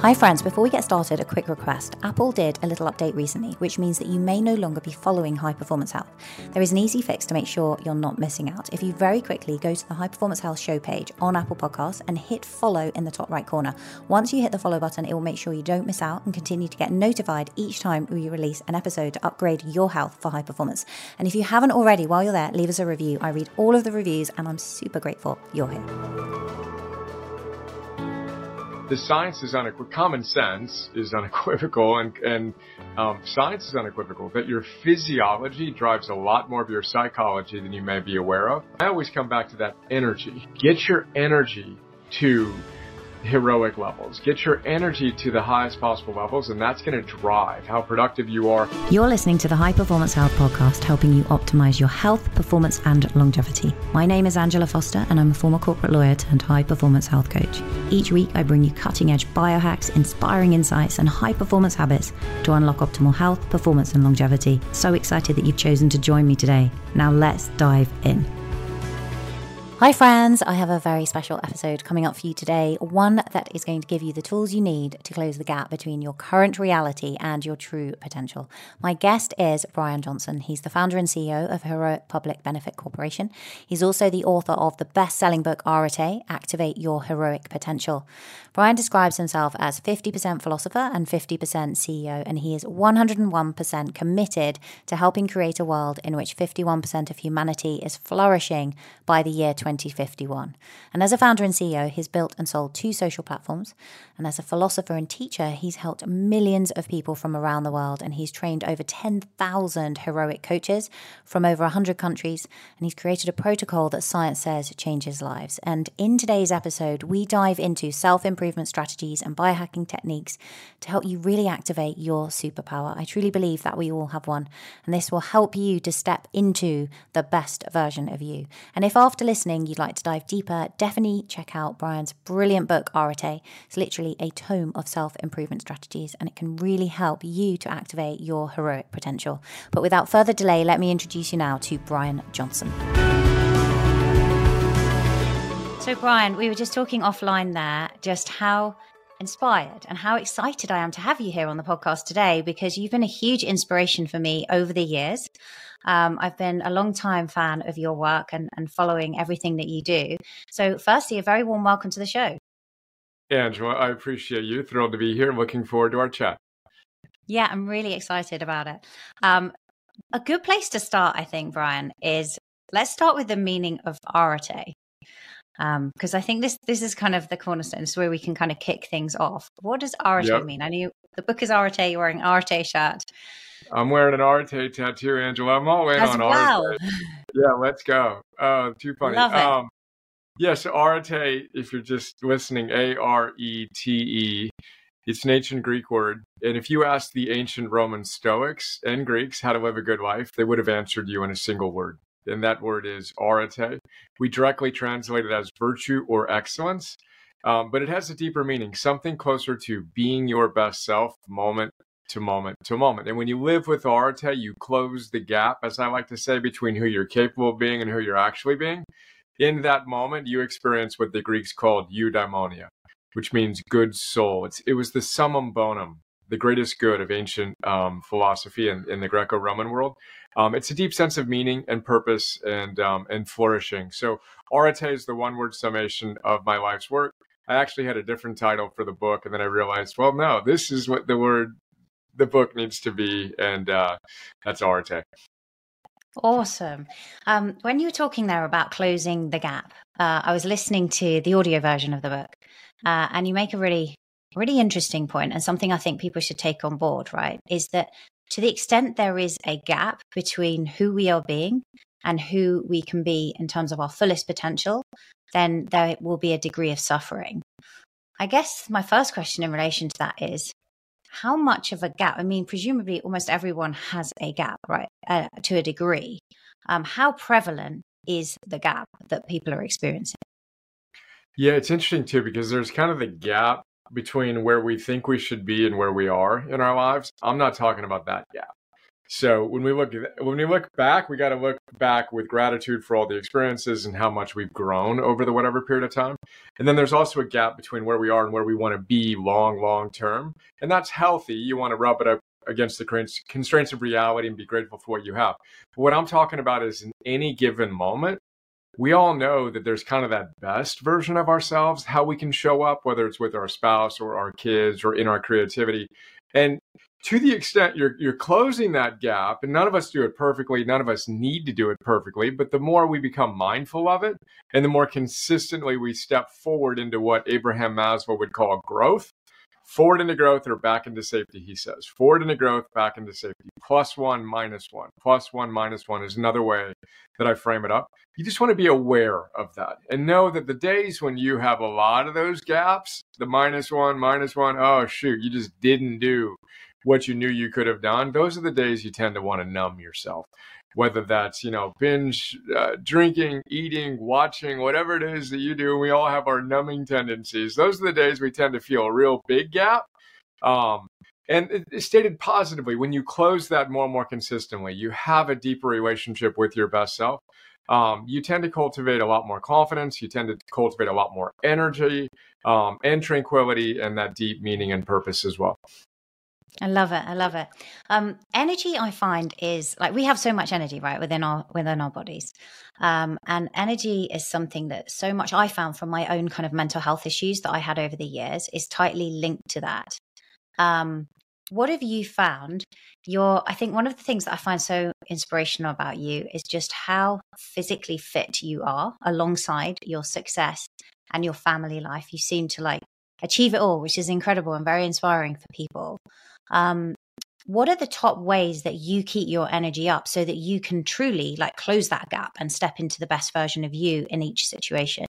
Hi, friends. Before we get started, a quick request. Apple did a little update recently, which means that you may no longer be following High Performance Health. There is an easy fix to make sure you're not missing out. If you very quickly go to the High Performance Health show page on Apple Podcasts and hit follow in the top right corner, once you hit the follow button, it will make sure you don't miss out and continue to get notified each time we release an episode to upgrade your health for high performance. And if you haven't already, while you're there, leave us a review. I read all of the reviews and I'm super grateful you're here the science is unequivocal. Common sense is unequivocal, and and um, science is unequivocal that your physiology drives a lot more of your psychology than you may be aware of. I always come back to that energy. Get your energy to heroic levels. Get your energy to the highest possible levels, and that's going to drive how productive you are. You're listening to the High Performance Health Podcast, helping you optimize your health, performance, and longevity. My name is Angela Foster, and I'm a former corporate lawyer turned high performance health coach. Each week, I bring you cutting edge biohacks, inspiring insights, and high performance habits to unlock optimal health, performance, and longevity. So excited that you've chosen to join me today. Now, let's dive in. Hi, friends. I have a very special episode coming up for you today. One that is going to give you the tools you need to close the gap between your current reality and your true potential. My guest is Brian Johnson. He's the founder and CEO of Heroic Public Benefit Corporation. He's also the author of the best selling book, Arete Activate Your Heroic Potential. Brian describes himself as 50% philosopher and 50% CEO, and he is 101% committed to helping create a world in which 51% of humanity is flourishing by the year 2051. And as a founder and CEO, he's built and sold two social platforms. And as a philosopher and teacher, he's helped millions of people from around the world, and he's trained over 10,000 heroic coaches from over 100 countries. And he's created a protocol that science says changes lives. And in today's episode, we dive into self improvement improvement strategies and biohacking techniques to help you really activate your superpower. I truly believe that we all have one, and this will help you to step into the best version of you. And if after listening you'd like to dive deeper, definitely check out Brian's brilliant book, Arete. It's literally a tome of self improvement strategies, and it can really help you to activate your heroic potential. But without further delay, let me introduce you now to Brian Johnson. So, Brian, we were just talking offline there, just how inspired and how excited I am to have you here on the podcast today because you've been a huge inspiration for me over the years. Um, I've been a long time fan of your work and, and following everything that you do. So, firstly, a very warm welcome to the show. Angela, I appreciate you. Thrilled to be here. Looking forward to our chat. Yeah, I'm really excited about it. Um, a good place to start, I think, Brian, is let's start with the meaning of arete because um, I think this this is kind of the cornerstone. This is where we can kind of kick things off. What does Arete yep. mean? I know the book is Arete. You're wearing Arete shirt. I'm wearing an Arete tattoo, Angela. I'm all in As on well. Arete. Yeah, let's go. Oh, too funny. Love it. Um, yeah, so Arete, if you're just listening, A R E T E. It's an ancient Greek word. And if you asked the ancient Roman Stoics and Greeks how to live a good life, they would have answered you in a single word and that word is arete. We directly translate it as virtue or excellence, um, but it has a deeper meaning, something closer to being your best self moment to moment to moment. And when you live with arete, you close the gap, as I like to say, between who you're capable of being and who you're actually being. In that moment, you experience what the Greeks called eudaimonia, which means good soul. It's, it was the summum bonum, the greatest good of ancient um, philosophy in, in the Greco-Roman world. Um, it's a deep sense of meaning and purpose and um, and flourishing. So Arete is the one word summation of my life's work. I actually had a different title for the book, and then I realized, well, no, this is what the word the book needs to be, and uh, that's Arete. Awesome. Um, when you were talking there about closing the gap, uh, I was listening to the audio version of the book, uh, and you make a really, really interesting point, and something I think people should take on board. Right, is that to the extent there is a gap between who we are being and who we can be in terms of our fullest potential, then there will be a degree of suffering. I guess my first question in relation to that is how much of a gap? I mean, presumably almost everyone has a gap, right, uh, to a degree. Um, how prevalent is the gap that people are experiencing? Yeah, it's interesting too because there's kind of the gap between where we think we should be and where we are in our lives. I'm not talking about that gap. So when we look when we look back, we got to look back with gratitude for all the experiences and how much we've grown over the whatever period of time. And then there's also a gap between where we are and where we want to be long, long term. And that's healthy. You want to rub it up against the constraints of reality and be grateful for what you have. But what I'm talking about is in any given moment, we all know that there's kind of that best version of ourselves, how we can show up, whether it's with our spouse or our kids or in our creativity. And to the extent you're you're closing that gap and none of us do it perfectly none of us need to do it perfectly but the more we become mindful of it and the more consistently we step forward into what abraham maslow would call growth forward into growth or back into safety he says. Forward into growth back into safety. Plus one minus one. Plus one minus one is another way that i frame it up. You just want to be aware of that and know that the days when you have a lot of those gaps the minus one minus one oh shoot you just didn't do what you knew you could have done, those are the days you tend to want to numb yourself. Whether that's, you know, binge uh, drinking, eating, watching, whatever it is that you do, we all have our numbing tendencies. Those are the days we tend to feel a real big gap. Um, and stated positively, when you close that more and more consistently, you have a deeper relationship with your best self. Um, you tend to cultivate a lot more confidence. You tend to cultivate a lot more energy um, and tranquility and that deep meaning and purpose as well. I love it. I love it. Um, energy, I find, is like we have so much energy, right, within our within our bodies, um, and energy is something that so much I found from my own kind of mental health issues that I had over the years is tightly linked to that. Um, what have you found? Your, I think one of the things that I find so inspirational about you is just how physically fit you are, alongside your success and your family life. You seem to like achieve it all, which is incredible and very inspiring for people. Um, what are the top ways that you keep your energy up so that you can truly like close that gap and step into the best version of you in each situation?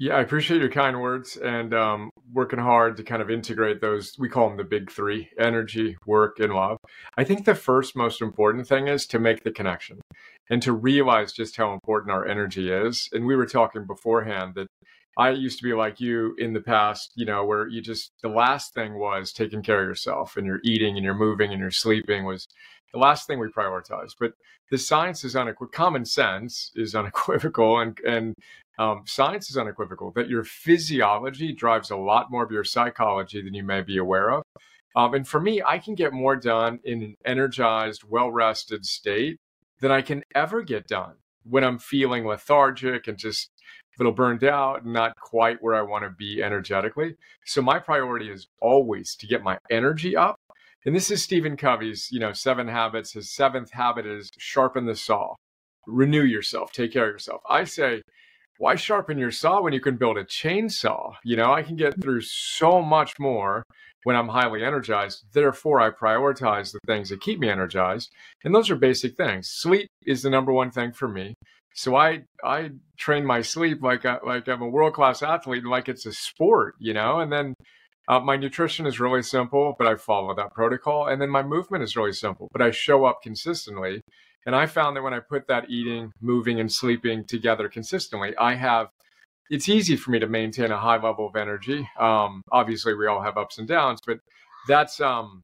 Yeah, I appreciate your kind words and um, working hard to kind of integrate those. We call them the big three energy, work, and love. I think the first most important thing is to make the connection and to realize just how important our energy is. And we were talking beforehand that I used to be like you in the past, you know, where you just the last thing was taking care of yourself and you're eating and you're moving and you're sleeping was the last thing we prioritized. But the science is unequivocal. Common sense is unequivocal, and and um, science is unequivocal that your physiology drives a lot more of your psychology than you may be aware of. Um, and for me, I can get more done in an energized, well rested state than I can ever get done when I'm feeling lethargic and just little burned out, not quite where I want to be energetically. So my priority is always to get my energy up. And this is Stephen Covey's, you know, seven habits. His seventh habit is sharpen the saw, renew yourself, take care of yourself. I say, why sharpen your saw when you can build a chainsaw? You know, I can get through so much more when I'm highly energized. Therefore, I prioritize the things that keep me energized. And those are basic things. Sleep is the number one thing for me. So I I train my sleep like I, like I'm a world class athlete, like it's a sport, you know. And then uh, my nutrition is really simple, but I follow that protocol. And then my movement is really simple, but I show up consistently. And I found that when I put that eating, moving, and sleeping together consistently, I have it's easy for me to maintain a high level of energy. Um, obviously, we all have ups and downs, but that's um,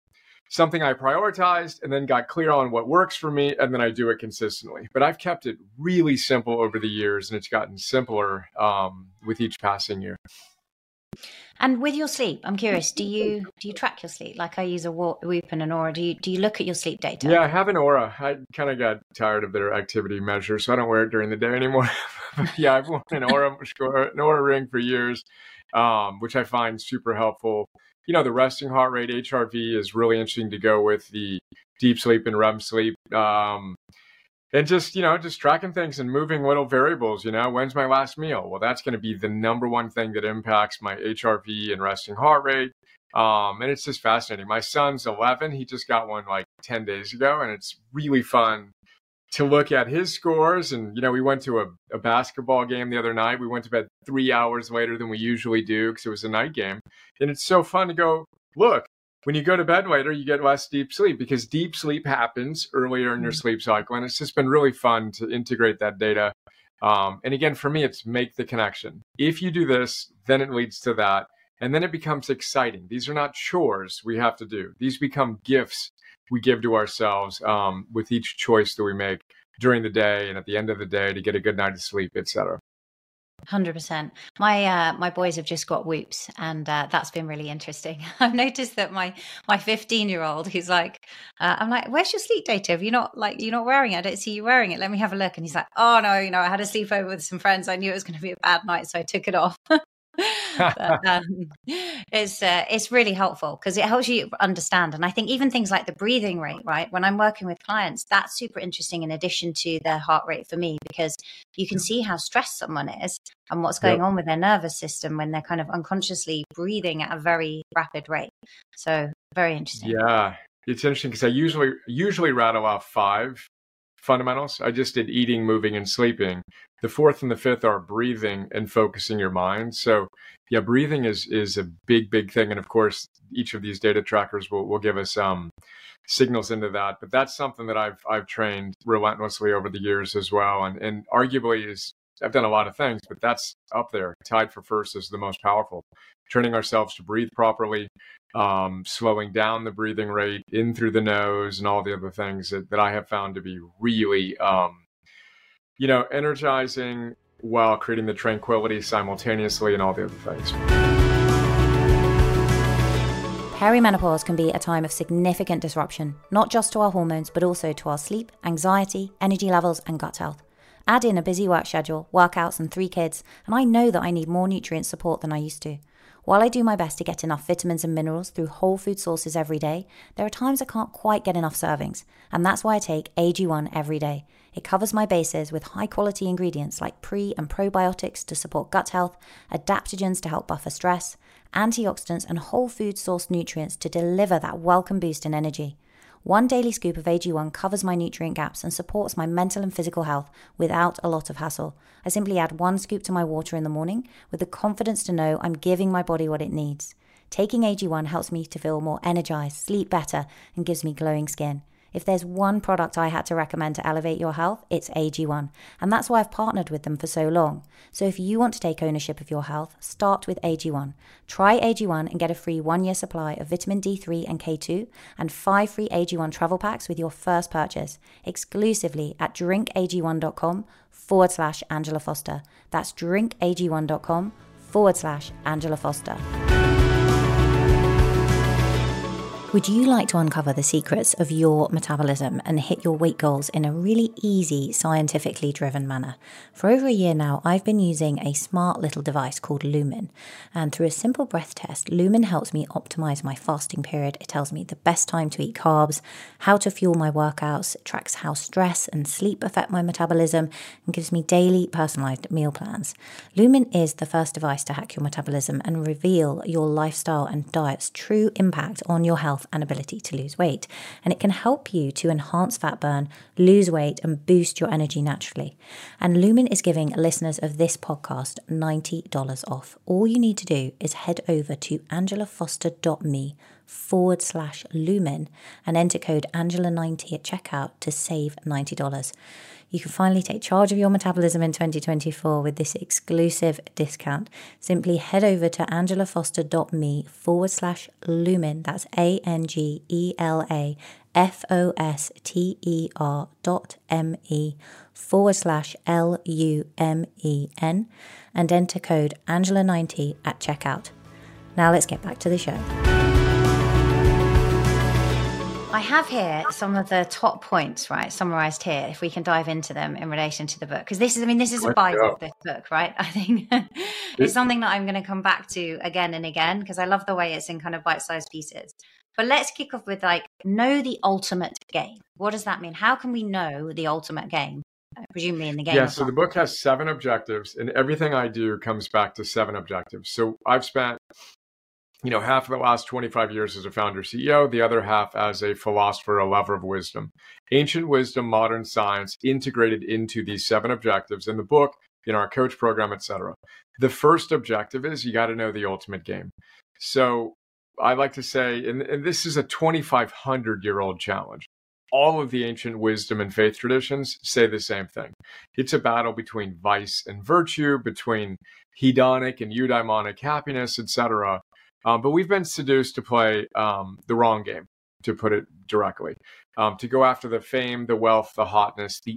something I prioritized and then got clear on what works for me, and then I do it consistently. But I've kept it really simple over the years, and it's gotten simpler um, with each passing year. And with your sleep, I'm curious. Do you do you track your sleep? Like I use a Whoop and an Oura. Do you do you look at your sleep data? Yeah, I have an Oura. I kind of got tired of their activity measure, so I don't wear it during the day anymore. yeah, I've worn an Oura an Oura ring for years, um, which I find super helpful you know, the resting heart rate HRV is really interesting to go with the deep sleep and REM sleep. Um, and just, you know, just tracking things and moving little variables, you know, when's my last meal? Well, that's going to be the number one thing that impacts my HRV and resting heart rate. Um, and it's just fascinating. My son's 11. He just got one like 10 days ago, and it's really fun to look at his scores. And, you know, we went to a, a, basketball game the other night. We went to bed three hours later than we usually do because it was a night game. And it's so fun to go, look, when you go to bed later, you get less deep sleep because deep sleep happens earlier in your mm-hmm. sleep cycle. And it's just been really fun to integrate that data. Um, and again, for me, it's make the connection. If you do this, then it leads to that. And then it becomes exciting. These are not chores we have to do, these become gifts we give to ourselves um, with each choice that we make during the day and at the end of the day to get a good night of sleep, etc. Hundred percent. My uh, my boys have just got whoops, and uh, that's been really interesting. I've noticed that my my fifteen year old, he's like, uh, I'm like, "Where's your sleep data? Have you not like you're not wearing it? I don't see you wearing it. Let me have a look." And he's like, "Oh no, you know, I had a sleepover with some friends. I knew it was going to be a bad night, so I took it off." but, um, it's uh, it's really helpful because it helps you understand. And I think even things like the breathing rate, right? When I'm working with clients, that's super interesting. In addition to their heart rate for me, because you can see how stressed someone is and what's going yep. on with their nervous system when they're kind of unconsciously breathing at a very rapid rate. So very interesting. Yeah, it's interesting because I usually usually rattle off five fundamentals. I just did eating, moving, and sleeping. The fourth and the fifth are breathing and focusing your mind. So, yeah, breathing is is a big, big thing. And of course, each of these data trackers will, will give us um, signals into that. But that's something that I've I've trained relentlessly over the years as well. And and arguably is I've done a lot of things, but that's up there, tied for first as the most powerful. Training ourselves to breathe properly, um, slowing down the breathing rate in through the nose, and all the other things that, that I have found to be really, um, you know, energizing while creating the tranquility simultaneously and all the other things. Perimenopause can be a time of significant disruption, not just to our hormones, but also to our sleep, anxiety, energy levels, and gut health. Add in a busy work schedule, workouts, and three kids, and I know that I need more nutrient support than I used to. While I do my best to get enough vitamins and minerals through whole food sources every day, there are times I can't quite get enough servings, and that's why I take AG1 every day. It covers my bases with high quality ingredients like pre and probiotics to support gut health, adaptogens to help buffer stress, antioxidants, and whole food sourced nutrients to deliver that welcome boost in energy. One daily scoop of AG1 covers my nutrient gaps and supports my mental and physical health without a lot of hassle. I simply add one scoop to my water in the morning with the confidence to know I'm giving my body what it needs. Taking AG1 helps me to feel more energized, sleep better, and gives me glowing skin. If there's one product I had to recommend to elevate your health, it's AG1. And that's why I've partnered with them for so long. So if you want to take ownership of your health, start with AG1. Try AG1 and get a free one year supply of vitamin D3 and K2 and five free AG1 travel packs with your first purchase exclusively at drinkag1.com forward slash Angela Foster. That's drinkag1.com forward slash Angela Foster. Would you like to uncover the secrets of your metabolism and hit your weight goals in a really easy, scientifically driven manner? For over a year now, I've been using a smart little device called Lumen. And through a simple breath test, Lumen helps me optimize my fasting period. It tells me the best time to eat carbs, how to fuel my workouts, it tracks how stress and sleep affect my metabolism, and gives me daily personalized meal plans. Lumen is the first device to hack your metabolism and reveal your lifestyle and diet's true impact on your health health and ability to lose weight. And it can help you to enhance fat burn, lose weight, and boost your energy naturally. And Lumen is giving listeners of this podcast $90 off. All you need to do is head over to angelafoster.me forward slash lumen and enter code Angela90 at checkout to save $90 you can finally take charge of your metabolism in 2024 with this exclusive discount. Simply head over to angelafoster.me forward slash lumen. That's A N G E L A F O S T E R dot M E forward slash L U M E N and enter code Angela90 at checkout. Now let's get back to the show. I have here some of the top points, right, summarized here. If we can dive into them in relation to the book, because this is, I mean, this is a bible this book, right? I think it's something that I'm going to come back to again and again because I love the way it's in kind of bite-sized pieces. But let's kick off with like know the ultimate game. What does that mean? How can we know the ultimate game? Presumably in the game. Yeah, so the book has seven objectives, and everything I do comes back to seven objectives. So I've spent you know, half of the last 25 years as a founder CEO, the other half as a philosopher, a lover of wisdom. Ancient wisdom, modern science integrated into these seven objectives in the book, in our coach program, etc. The first objective is you got to know the ultimate game. So I like to say, and, and this is a 2,500 year old challenge. All of the ancient wisdom and faith traditions say the same thing. It's a battle between vice and virtue, between hedonic and eudaimonic happiness, etc. Um, but we've been seduced to play um, the wrong game. to put it directly. Um, to go after the fame, the wealth, the hotness, the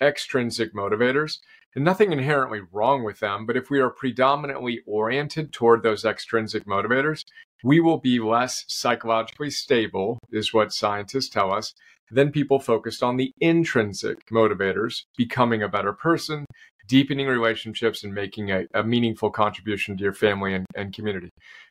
extrinsic motivators, and nothing inherently wrong with them. But if we are predominantly oriented toward those extrinsic motivators, we will be less psychologically stable, is what scientists tell us, than people focused on the intrinsic motivators, becoming a better person, deepening relationships, and making a, a meaningful contribution to your family and, and community.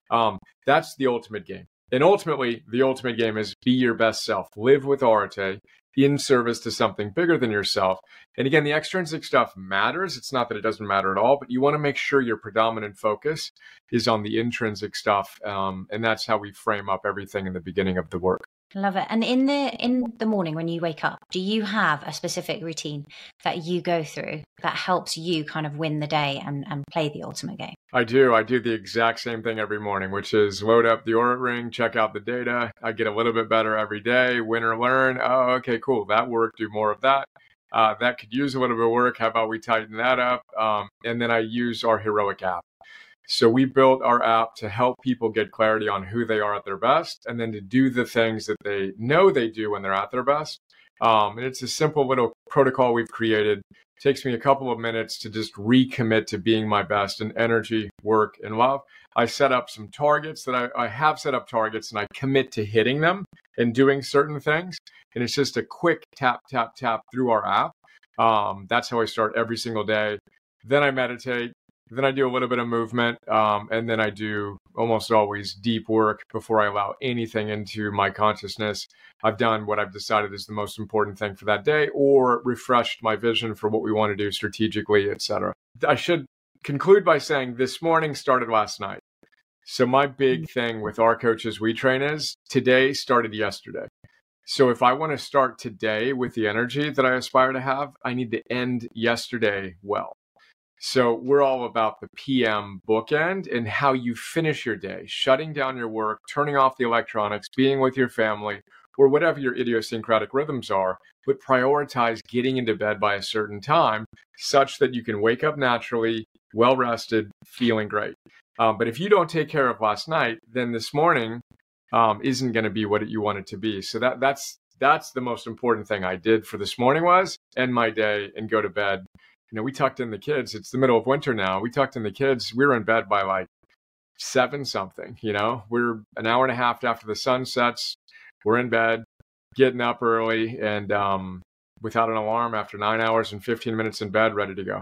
Um, that's the ultimate game. And ultimately, the ultimate game is be your best self, live with arete in service to something bigger than yourself. And again, the extrinsic stuff matters. It's not that it doesn't matter at all, but you want to make sure your predominant focus is on the intrinsic stuff. Um, and that's how we frame up everything in the beginning of the work. Love it. And in the in the morning when you wake up, do you have a specific routine that you go through that helps you kind of win the day and, and play the ultimate game? I do. I do the exact same thing every morning, which is load up the Oura ring, check out the data. I get a little bit better every day. Win or learn. Oh, okay, cool. That worked. Do more of that. Uh, that could use a little bit of work. How about we tighten that up? Um, and then I use our heroic app. So we built our app to help people get clarity on who they are at their best and then to do the things that they know they do when they're at their best. Um, and it's a simple little protocol we've created. It takes me a couple of minutes to just recommit to being my best in energy, work, and love. I set up some targets that I, I have set up targets and I commit to hitting them and doing certain things. And it's just a quick tap, tap, tap through our app. Um, that's how I start every single day. Then I meditate. Then I do a little bit of movement, um, and then I do almost always deep work before I allow anything into my consciousness. I've done what I've decided is the most important thing for that day, or refreshed my vision for what we want to do strategically, etc. I should conclude by saying this morning started last night. So my big mm. thing with our coaches we train is today started yesterday. So if I want to start today with the energy that I aspire to have, I need to end yesterday well. So we're all about the PM bookend and how you finish your day, shutting down your work, turning off the electronics, being with your family, or whatever your idiosyncratic rhythms are, but prioritize getting into bed by a certain time such that you can wake up naturally, well rested, feeling great. Um, but if you don't take care of last night, then this morning um, isn't going to be what you want it to be. So that that's that's the most important thing I did for this morning was end my day and go to bed you know, we tucked in the kids. It's the middle of winter now. We tucked in the kids. We were in bed by like seven something. You know, we're an hour and a half after the sun sets. We're in bed, getting up early, and um, without an alarm after nine hours and 15 minutes in bed, ready to go.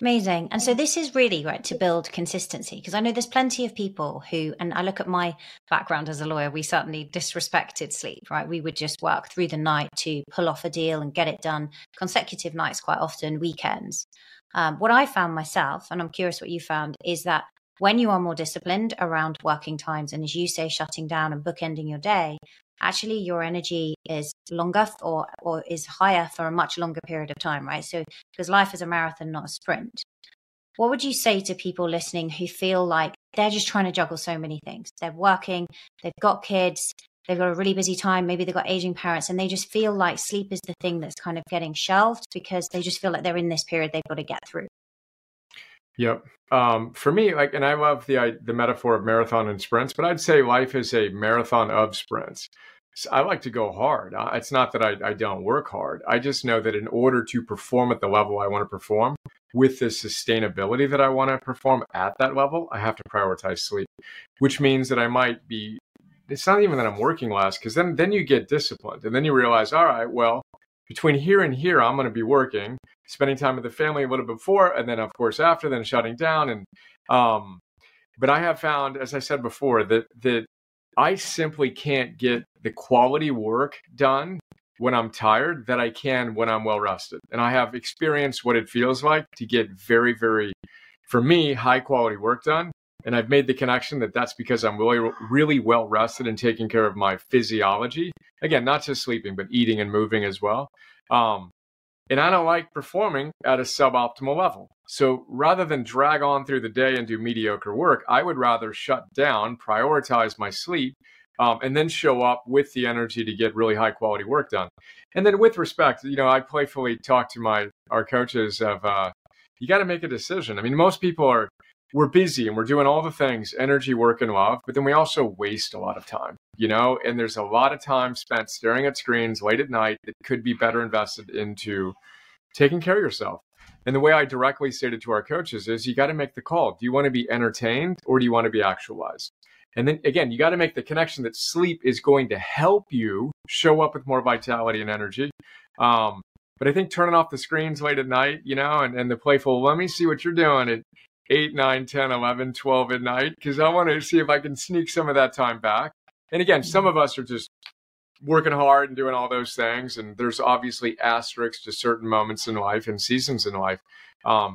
Amazing. And so this is really right to build consistency because I know there's plenty of people who, and I look at my background as a lawyer, we certainly disrespected sleep, right? We would just work through the night to pull off a deal and get it done, consecutive nights quite often, weekends. Um, what I found myself, and I'm curious what you found, is that when you are more disciplined around working times and as you say, shutting down and bookending your day, actually your energy is longer or or is higher for a much longer period of time right? So because life is a marathon not a sprint. What would you say to people listening who feel like they're just trying to juggle so many things? They're working they've got kids they've got a really busy time maybe they've got aging parents and they just feel like sleep is the thing that's kind of getting shelved because they just feel like they're in this period they've got to get through Yep. Um, for me, like, and I love the the metaphor of marathon and sprints, but I'd say life is a marathon of sprints. So I like to go hard. It's not that I, I don't work hard. I just know that in order to perform at the level I want to perform, with the sustainability that I want to perform at that level, I have to prioritize sleep, which means that I might be. It's not even that I'm working less, because then then you get disciplined, and then you realize, all right, well, between here and here, I'm going to be working, spending time with the family a little before, and then of course after, then shutting down. And um, but I have found, as I said before, that that I simply can't get the quality work done when I'm tired that I can when I'm well rested. And I have experienced what it feels like to get very, very, for me, high quality work done. And I've made the connection that that's because I'm really, really well rested and taking care of my physiology. Again, not just sleeping, but eating and moving as well. Um, and I don't like performing at a suboptimal level. So rather than drag on through the day and do mediocre work, I would rather shut down, prioritize my sleep, um, and then show up with the energy to get really high quality work done. And then with respect, you know, I playfully talk to my our coaches of uh, you got to make a decision. I mean, most people are we're busy and we're doing all the things, energy, work, and love, but then we also waste a lot of time. you know, and there's a lot of time spent staring at screens late at night that could be better invested into taking care of yourself. And the way I directly stated to our coaches is you got to make the call. Do you want to be entertained or do you want to be actualized? And then again, you got to make the connection that sleep is going to help you show up with more vitality and energy. Um, but I think turning off the screens late at night, you know, and, and the playful, let me see what you're doing at 8, 9, 10, 11, 12 at night, because I want to see if I can sneak some of that time back. And again, some of us are just working hard and doing all those things. And there's obviously asterisks to certain moments in life and seasons in life. Um,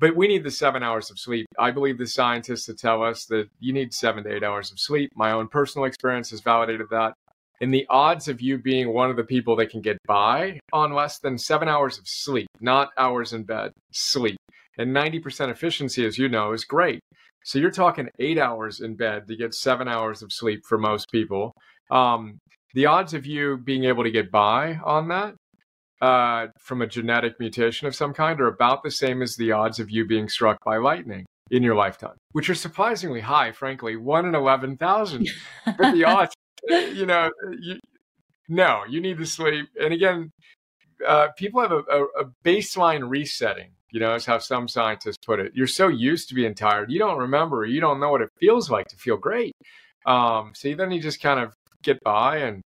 but we need the seven hours of sleep. I believe the scientists that tell us that you need seven to eight hours of sleep. My own personal experience has validated that. And the odds of you being one of the people that can get by on less than seven hours of sleep, not hours in bed, sleep, and 90% efficiency, as you know, is great. So you're talking eight hours in bed to get seven hours of sleep for most people. Um, the odds of you being able to get by on that uh, from a genetic mutation of some kind are about the same as the odds of you being struck by lightning in your lifetime, which are surprisingly high, frankly, one in 11,000. but the odds, you know, you, no, you need to sleep. And again, uh, people have a, a, a baseline resetting, you know, is how some scientists put it. You're so used to being tired, you don't remember, you don't know what it feels like to feel great. Um, so then you just kind of get by and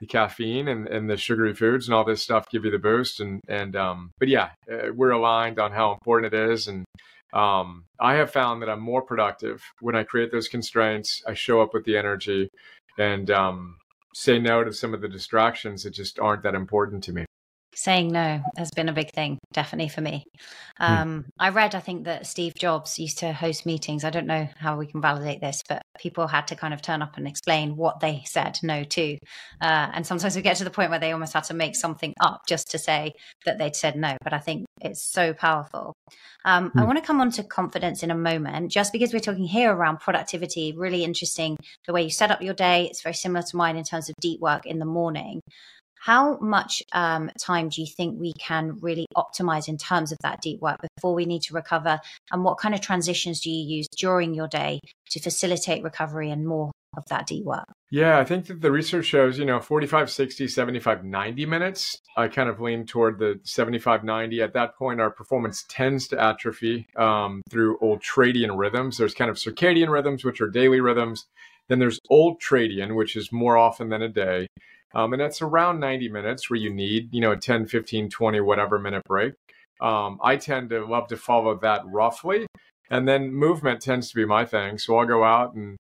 the caffeine and, and the sugary foods and all this stuff give you the boost and and um but yeah uh, we're aligned on how important it is and um i have found that i'm more productive when i create those constraints i show up with the energy and um say no to some of the distractions that just aren't that important to me saying no has been a big thing definitely for me hmm. um, mm. i read i think that steve jobs used to host meetings i don't know how we can validate this but people had to kind of turn up and explain what they said no to uh, and sometimes we get to the point where they almost had to make something up just to say that they'd said no but i think it's so powerful um, mm. i hmm. want to come on to confidence in a moment just because we're talking here around productivity really interesting the way you set up your day it's very similar to mine in terms of deep work in the morning how much um, time do you think we can really optimize in terms of that deep work before we need to recover? And what kind of transitions do you use during your day to facilitate recovery and more of that deep work? Yeah, I think that the research shows, you know, 45, 60, 75, 90 minutes. I kind of lean toward the 75, 90. At that point, our performance tends to atrophy um, through ultradian rhythms. There's kind of circadian rhythms, which are daily rhythms. Then there's ultradian, which is more often than a day. Um, and it's around 90 minutes where you need, you know, a 10, 15, 20, whatever minute break. Um, I tend to love to follow that roughly. And then movement tends to be my thing. So I'll go out and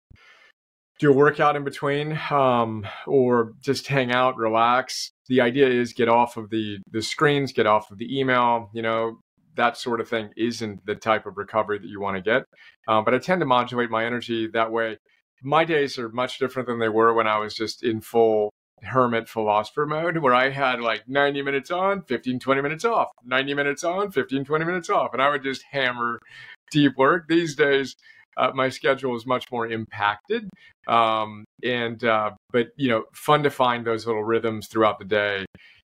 do a workout in between um, or just hang out, relax. The idea is get off of the, the screens, get off of the email, you know, that sort of thing isn't the type of recovery that you want to get. Um, but I tend to modulate my energy that way. My days are much different than they were when I was just in full hermit philosopher mode where I had like 90 minutes on, 15, 20 minutes off, 90 minutes on, 15, 20 minutes off. And I would just hammer deep work. These days, uh, my schedule is much more impacted. Um, and, uh, but, you know, fun to find those little rhythms throughout the day.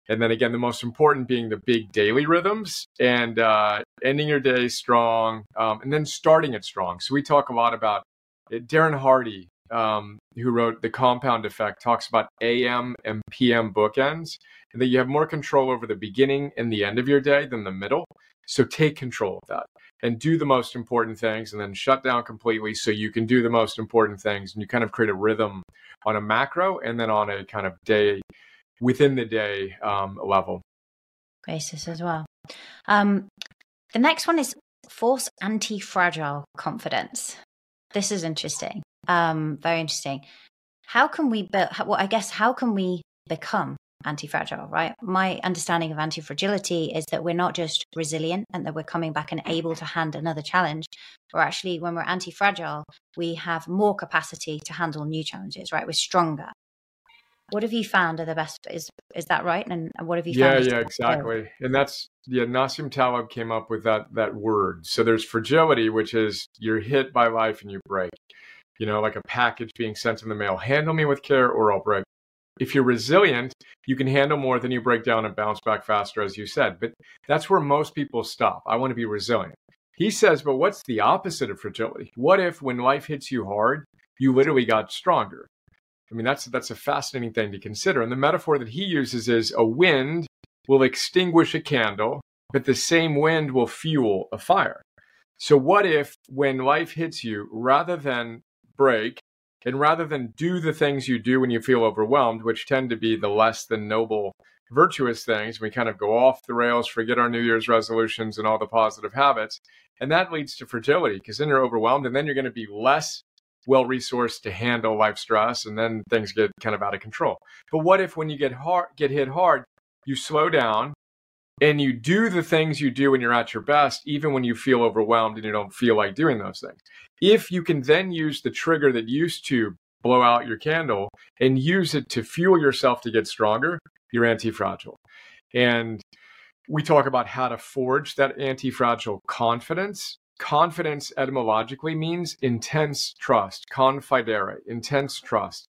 And then again, the most important being the big daily rhythms and uh, ending your day strong um, and then starting it strong. So we talk a lot about it. Darren Hardy um, who wrote The Compound Effect, talks about AM and PM bookends, and that you have more control over the beginning and the end of your day than the middle. So take control of that and do the most important things and then shut down completely so you can do the most important things. And you kind of create a rhythm on a macro and then on a kind of day within the day um, level. Basis as well. Um, the next one is force anti fragile confidence. This is interesting. Um, very interesting. How can we, be- well, I guess, how can we become anti-fragile right? My understanding of anti-fragility is that we're not just resilient and that we're coming back and able to hand another challenge. We're actually when we're anti-fragile we have more capacity to handle new challenges right? We're stronger. What have you found are the best is is that right? And what have you yeah yeah exactly. And that's yeah nassim taleb came up with that that word. So there's fragility which is you're hit by life and you break you know, like a package being sent in the mail. Handle me with care or I'll break. If you're resilient, you can handle more than you break down and bounce back faster, as you said. But that's where most people stop. I want to be resilient. He says, but what's the opposite of fragility? What if when life hits you hard, you literally got stronger? I mean, that's that's a fascinating thing to consider. And the metaphor that he uses is a wind will extinguish a candle, but the same wind will fuel a fire. So what if when life hits you, rather than break and rather than do the things you do when you feel overwhelmed, which tend to be the less than noble virtuous things, we kind of go off the rails, forget our New Year's resolutions and all the positive habits. And that leads to fragility because then you're overwhelmed and then you're going to be less well resourced to handle life stress and then things get kind of out of control. But what if when you get hard get hit hard, you slow down and you do the things you do when you're at your best, even when you feel overwhelmed and you don't feel like doing those things. If you can then use the trigger that used to blow out your candle and use it to fuel yourself to get stronger, you're anti fragile. And we talk about how to forge that anti fragile confidence. Confidence etymologically means intense trust, confidere, intense trust.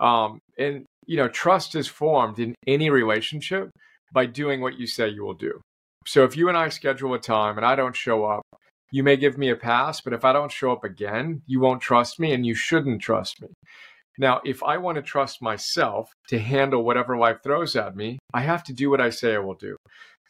Um, and, you know, trust is formed in any relationship by doing what you say you will do. So if you and I schedule a time and I don't show up, you may give me a pass, but if I don't show up again, you won't trust me and you shouldn't trust me. Now, if I want to trust myself to handle whatever life throws at me, I have to do what I say I will do.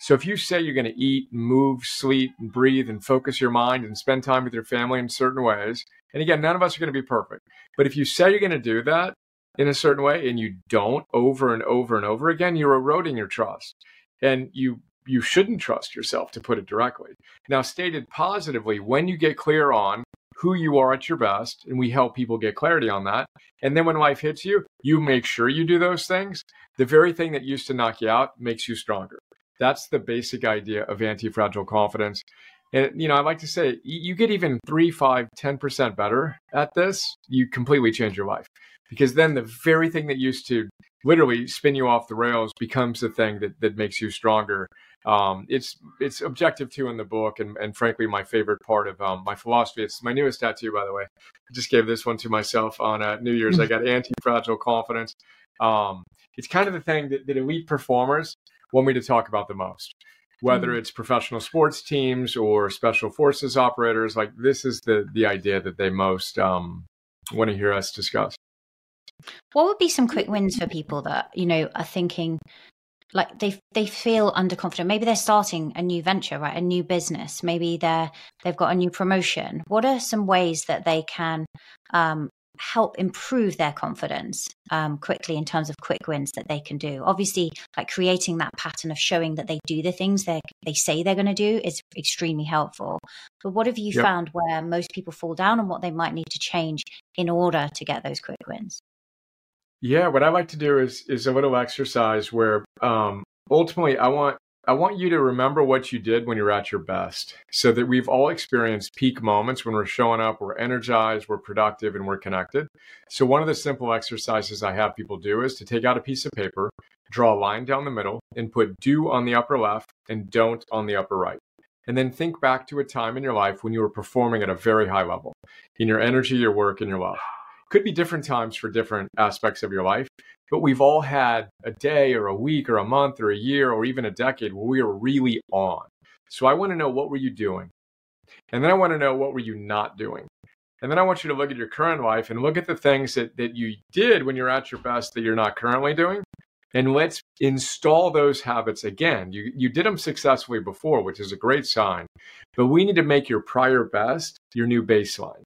So if you say you're going to eat, move, sleep, and breathe, and focus your mind and spend time with your family in certain ways, and again, none of us are going to be perfect, but if you say you're going to do that in a certain way and you don't over and over and over again, you're eroding your trust. And you you shouldn't trust yourself to put it directly. Now, stated positively, when you get clear on who you are at your best, and we help people get clarity on that. And then when life hits you, you make sure you do those things. The very thing that used to knock you out makes you stronger. That's the basic idea of anti-fragile confidence. And you know, I like to say you get even three, five, ten percent better at this, you completely change your life. Because then the very thing that used to literally spin you off the rails becomes the thing that, that makes you stronger um, it's it's objective two in the book, and, and frankly, my favorite part of um, my philosophy. It's my newest tattoo, by the way. I just gave this one to myself on uh, New Year's. I got anti-fragile confidence. Um, it's kind of the thing that, that elite performers want me to talk about the most whether mm. it's professional sports teams or special forces operators like this is the the idea that they most um, want to hear us discuss what would be some quick wins for people that you know are thinking like they they feel underconfident? Maybe they're starting a new venture right? A new business. Maybe they're they've got a new promotion. What are some ways that they can um, help improve their confidence um, quickly in terms of quick wins that they can do? Obviously like creating that pattern of showing that they do the things they they say they're going to do is extremely helpful. But what have you yep. found where most people fall down and what they might need to change in order to get those quick wins yeah, what I like to do is is a little exercise where um, ultimately I want I want you to remember what you did when you're at your best, so that we've all experienced peak moments when we're showing up, we're energized, we're productive, and we're connected. So one of the simple exercises I have people do is to take out a piece of paper, draw a line down the middle, and put do on the upper left and don't on the upper right. And then think back to a time in your life when you were performing at a very high level in your energy, your work, and your love could be different times for different aspects of your life, but we've all had a day or a week or a month or a year or even a decade where we are really on. So I want to know what were you doing? And then I want to know what were you not doing? And then I want you to look at your current life and look at the things that, that you did when you're at your best that you're not currently doing. And let's install those habits again. You, you did them successfully before, which is a great sign. But we need to make your prior best your new baseline.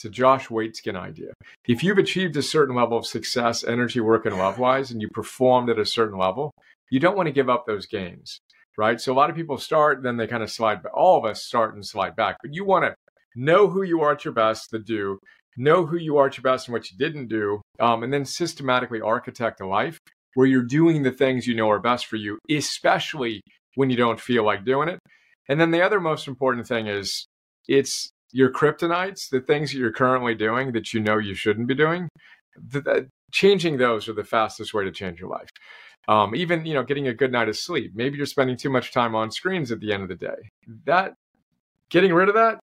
It's a Josh Waitzkin idea. If you've achieved a certain level of success, energy, work, and love wise, and you performed at a certain level, you don't want to give up those gains, right? So a lot of people start, then they kind of slide back. All of us start and slide back, but you want to know who you are at your best to do, know who you are at your best and what you didn't do, um, and then systematically architect a life where you're doing the things you know are best for you, especially when you don't feel like doing it. And then the other most important thing is it's your kryptonites, the things that you're currently doing that you know you shouldn't be doing, the, the, changing those are the fastest way to change your life. Um, even you know, getting a good night of sleep. Maybe you're spending too much time on screens at the end of the day. That getting rid of that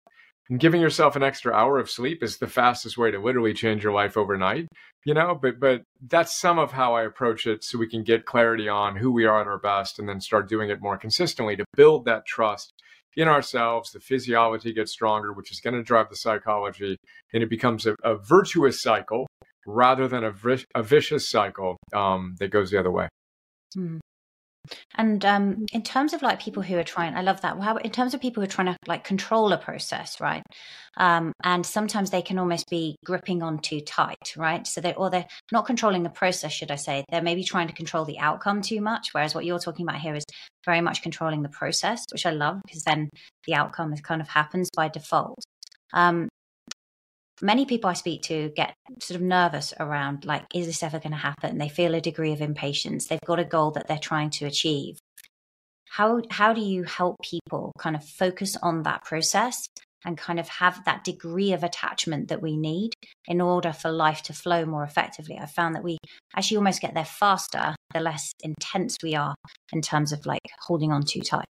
and giving yourself an extra hour of sleep is the fastest way to literally change your life overnight. You know, but but that's some of how I approach it, so we can get clarity on who we are at our best, and then start doing it more consistently to build that trust in ourselves, the physiology gets stronger, which is going to drive the psychology, and it becomes a, a virtuous cycle rather than a, a vicious cycle um, that goes the other way. Mm. And um, in terms of like people who are trying, I love that. How in terms of people who are trying to like control a process, right? Um, and sometimes they can almost be gripping on too tight, right? So they or they're not controlling the process, should I say? They're maybe trying to control the outcome too much. Whereas what you're talking about here is very much controlling the process, which I love because then the outcome is kind of happens by default. Um, many people I speak to get sort of nervous around like, is this ever going to happen? They feel a degree of impatience. They've got a goal that they're trying to achieve. How how do you help people kind of focus on that process and kind of have that degree of attachment that we need in order for life to flow more effectively? I found that we actually almost get there faster the less intense we are in terms of like holding on too tight.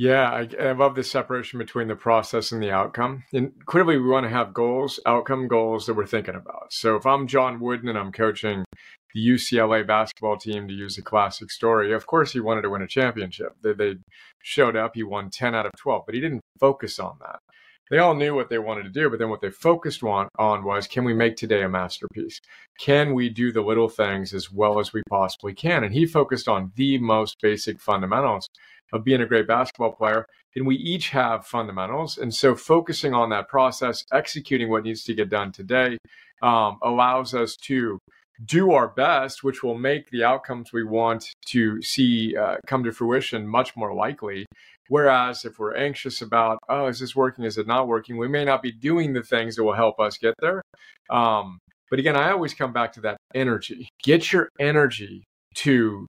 Yeah, I, I, love the separation between the process and the outcome. And clearly, we want to have goals, outcome goals that we're thinking about. So, if I'm John Wooden and I'm coaching the UCLA basketball team, to use a classic story, of course, he wanted to win a championship. They, they showed up, he won 10 out of 12, but he didn't focus on that. They all knew what they wanted to do, but then what they focused on, on was can we make today a masterpiece? Can we do the little things as well as we possibly can? And he focused on the most basic fundamentals of being a great basketball player. And we each have fundamentals. And so focusing on that process, executing what needs to get done today, um, allows us to do our best, which will make the outcomes we want to see uh, come to fruition much more likely. Whereas if we're anxious about, oh, is this working? Is it not working? We may not be doing the things that will help us get there. Um, but again, I always come back to that energy. Get your energy to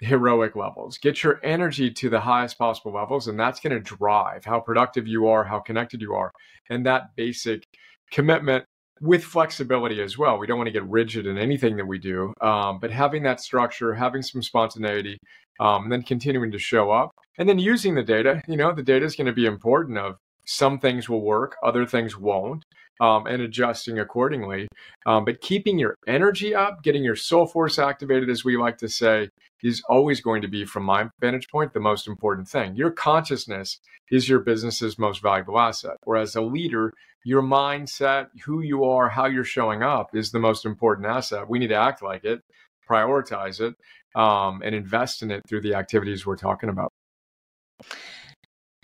heroic levels. Get your energy to the highest possible levels, and that's going to drive how productive you are, how connected you are, and that basic commitment with flexibility as well. We don't want to get rigid in anything that we do, um, but having that structure, having some spontaneity, um, and then continuing to show up, and then using the data. You know, the data is going to be important. Of some things will work, other things won't um, and adjusting accordingly. Um, but keeping your energy up, getting your soul force activated, as we like to say, is always going to be, from my vantage point, the most important thing. Your consciousness is your business's most valuable asset. Whereas a leader, your mindset, who you are, how you're showing up is the most important asset. We need to act like it, prioritize it, um, and invest in it through the activities we're talking about.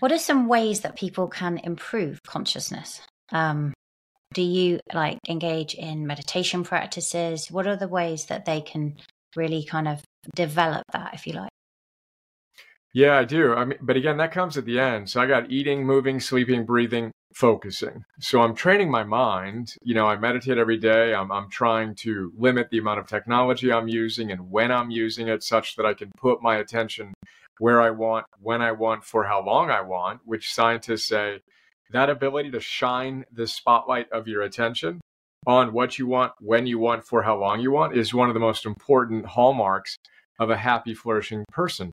What are some ways that people can improve consciousness? Um, do you like engage in meditation practices? What are the ways that they can really kind of develop that, if you like? Yeah, I do. I mean, but again, that comes at the end. So I got eating, moving, sleeping, breathing, focusing. So I'm training my mind. You know, I meditate every day. I'm, I'm trying to limit the amount of technology I'm using and when I'm using it such that I can put my attention where I want, when I want, for how long I want, which scientists say that ability to shine the spotlight of your attention on what you want, when you want, for how long you want is one of the most important hallmarks of a happy, flourishing person.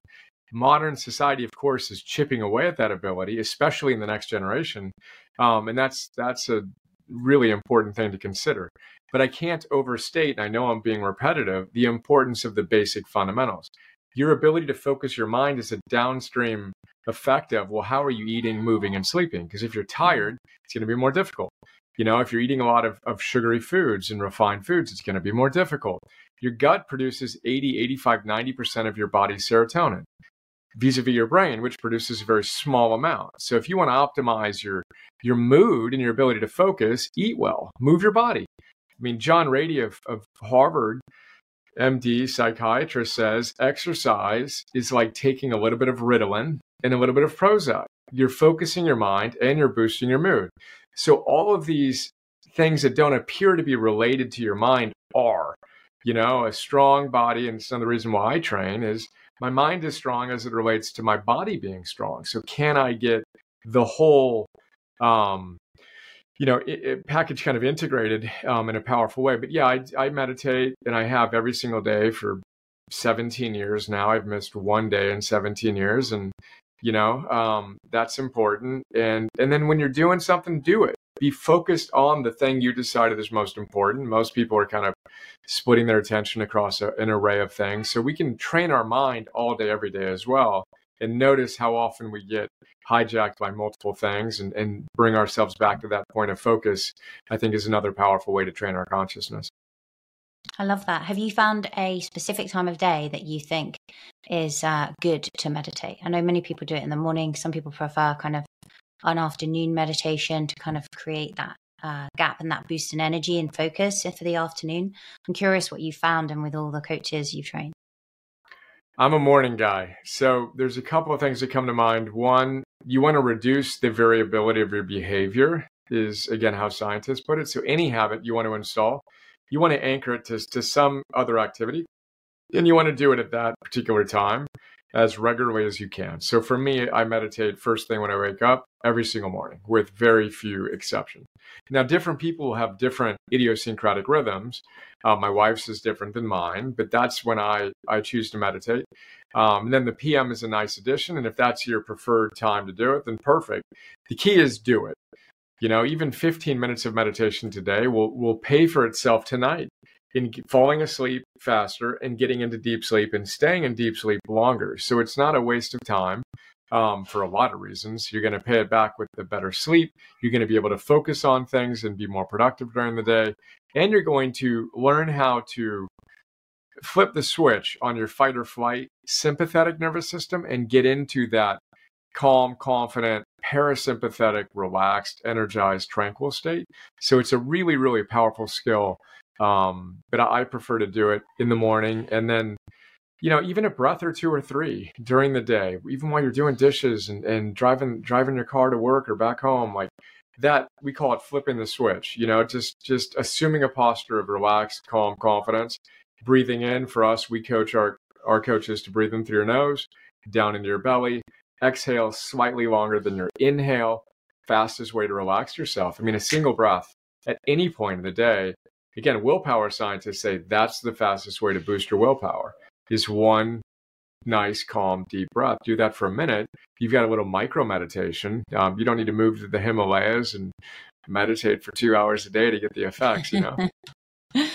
Modern society, of course, is chipping away at that ability, especially in the next generation, um, and that's that's a really important thing to consider. But I can't overstate, and I know I'm being repetitive, the importance of the basic fundamentals. Your ability to focus your mind is a downstream effect of, well, how are you eating, moving, and sleeping? Because if you're tired, it's going to be more difficult. You know, if you're eating a lot of, of sugary foods and refined foods, it's going to be more difficult. Your gut produces 80, 85, 90% of your body's serotonin vis-a-vis your brain, which produces a very small amount. So if you want to optimize your your mood and your ability to focus, eat well, move your body. I mean, John Ratey of, of Harvard MD psychiatrist says exercise is like taking a little bit of Ritalin and a little bit of Prozac. You're focusing your mind and you're boosting your mood. So all of these things that don't appear to be related to your mind are, you know, a strong body. And some of the reason why I train is my mind is strong as it relates to my body being strong. So can I get the whole um, you know, it, it package kind of integrated um, in a powerful way. But yeah, I, I meditate and I have every single day for 17 years now. I've missed one day in 17 years, and you know um, that's important. And and then when you're doing something, do it. Be focused on the thing you decided is most important. Most people are kind of splitting their attention across a, an array of things, so we can train our mind all day, every day as well. and notice how often we get hijacked by multiple things and, and bring ourselves back to that point of focus, I think is another powerful way to train our consciousness. I love that. Have you found a specific time of day that you think is uh, good to meditate? I know many people do it in the morning. Some people prefer kind of an afternoon meditation to kind of create that uh, gap and that boost in energy and focus for the afternoon. I'm curious what you found and with all the coaches you've trained. I'm a morning guy. So there's a couple of things that come to mind. One, you want to reduce the variability of your behavior, is again how scientists put it. So any habit you want to install, you want to anchor it to, to some other activity. And you want to do it at that particular time as regularly as you can. So for me, I meditate first thing when I wake up every single morning with very few exceptions. Now, different people have different idiosyncratic rhythms. Uh, my wife's is different than mine, but that's when I, I choose to meditate. Um, and then the PM is a nice addition. And if that's your preferred time to do it, then perfect. The key is do it. You know, even 15 minutes of meditation today will, will pay for itself tonight in falling asleep faster and getting into deep sleep and staying in deep sleep longer. So it's not a waste of time um, for a lot of reasons. You're going to pay it back with the better sleep. You're going to be able to focus on things and be more productive during the day. And you're going to learn how to flip the switch on your fight or flight sympathetic nervous system and get into that calm, confident, parasympathetic, relaxed, energized, tranquil state. So it's a really, really powerful skill um, but I, prefer to do it in the morning and then you know, even a breath or two or three during the day, even while you're doing dishes and, and driving driving your car to work or back home, like that we call it flipping the switch, you know, just just assuming a posture of relaxed, calm confidence. Breathing in for us, we coach our our coaches to breathe in through your nose, down into your belly, exhale slightly longer than your inhale, fastest way to relax yourself. I mean, a single breath at any point of the day again, willpower scientists say that's the fastest way to boost your willpower is one nice, calm, deep breath. Do that for a minute. You've got a little micro meditation. Um, you don't need to move to the Himalayas and meditate for two hours a day to get the effects, you know.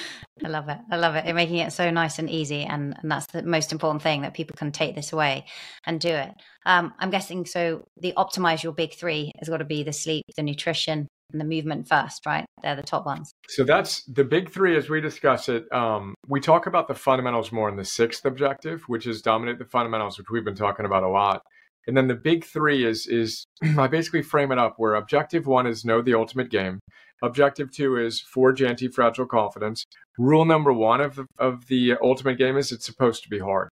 I love it. I love it. You're making it so nice and easy. And, and that's the most important thing that people can take this away and do it. Um, I'm guessing so the optimize your big three has got to be the sleep, the nutrition, and the movement first, right? They're the top ones. So that's the big three as we discuss it. Um, we talk about the fundamentals more in the sixth objective, which is dominate the fundamentals, which we've been talking about a lot. And then the big three is is I basically frame it up where objective one is know the ultimate game. Objective two is forge anti-fragile confidence. Rule number one of the, of the ultimate game is it's supposed to be hard.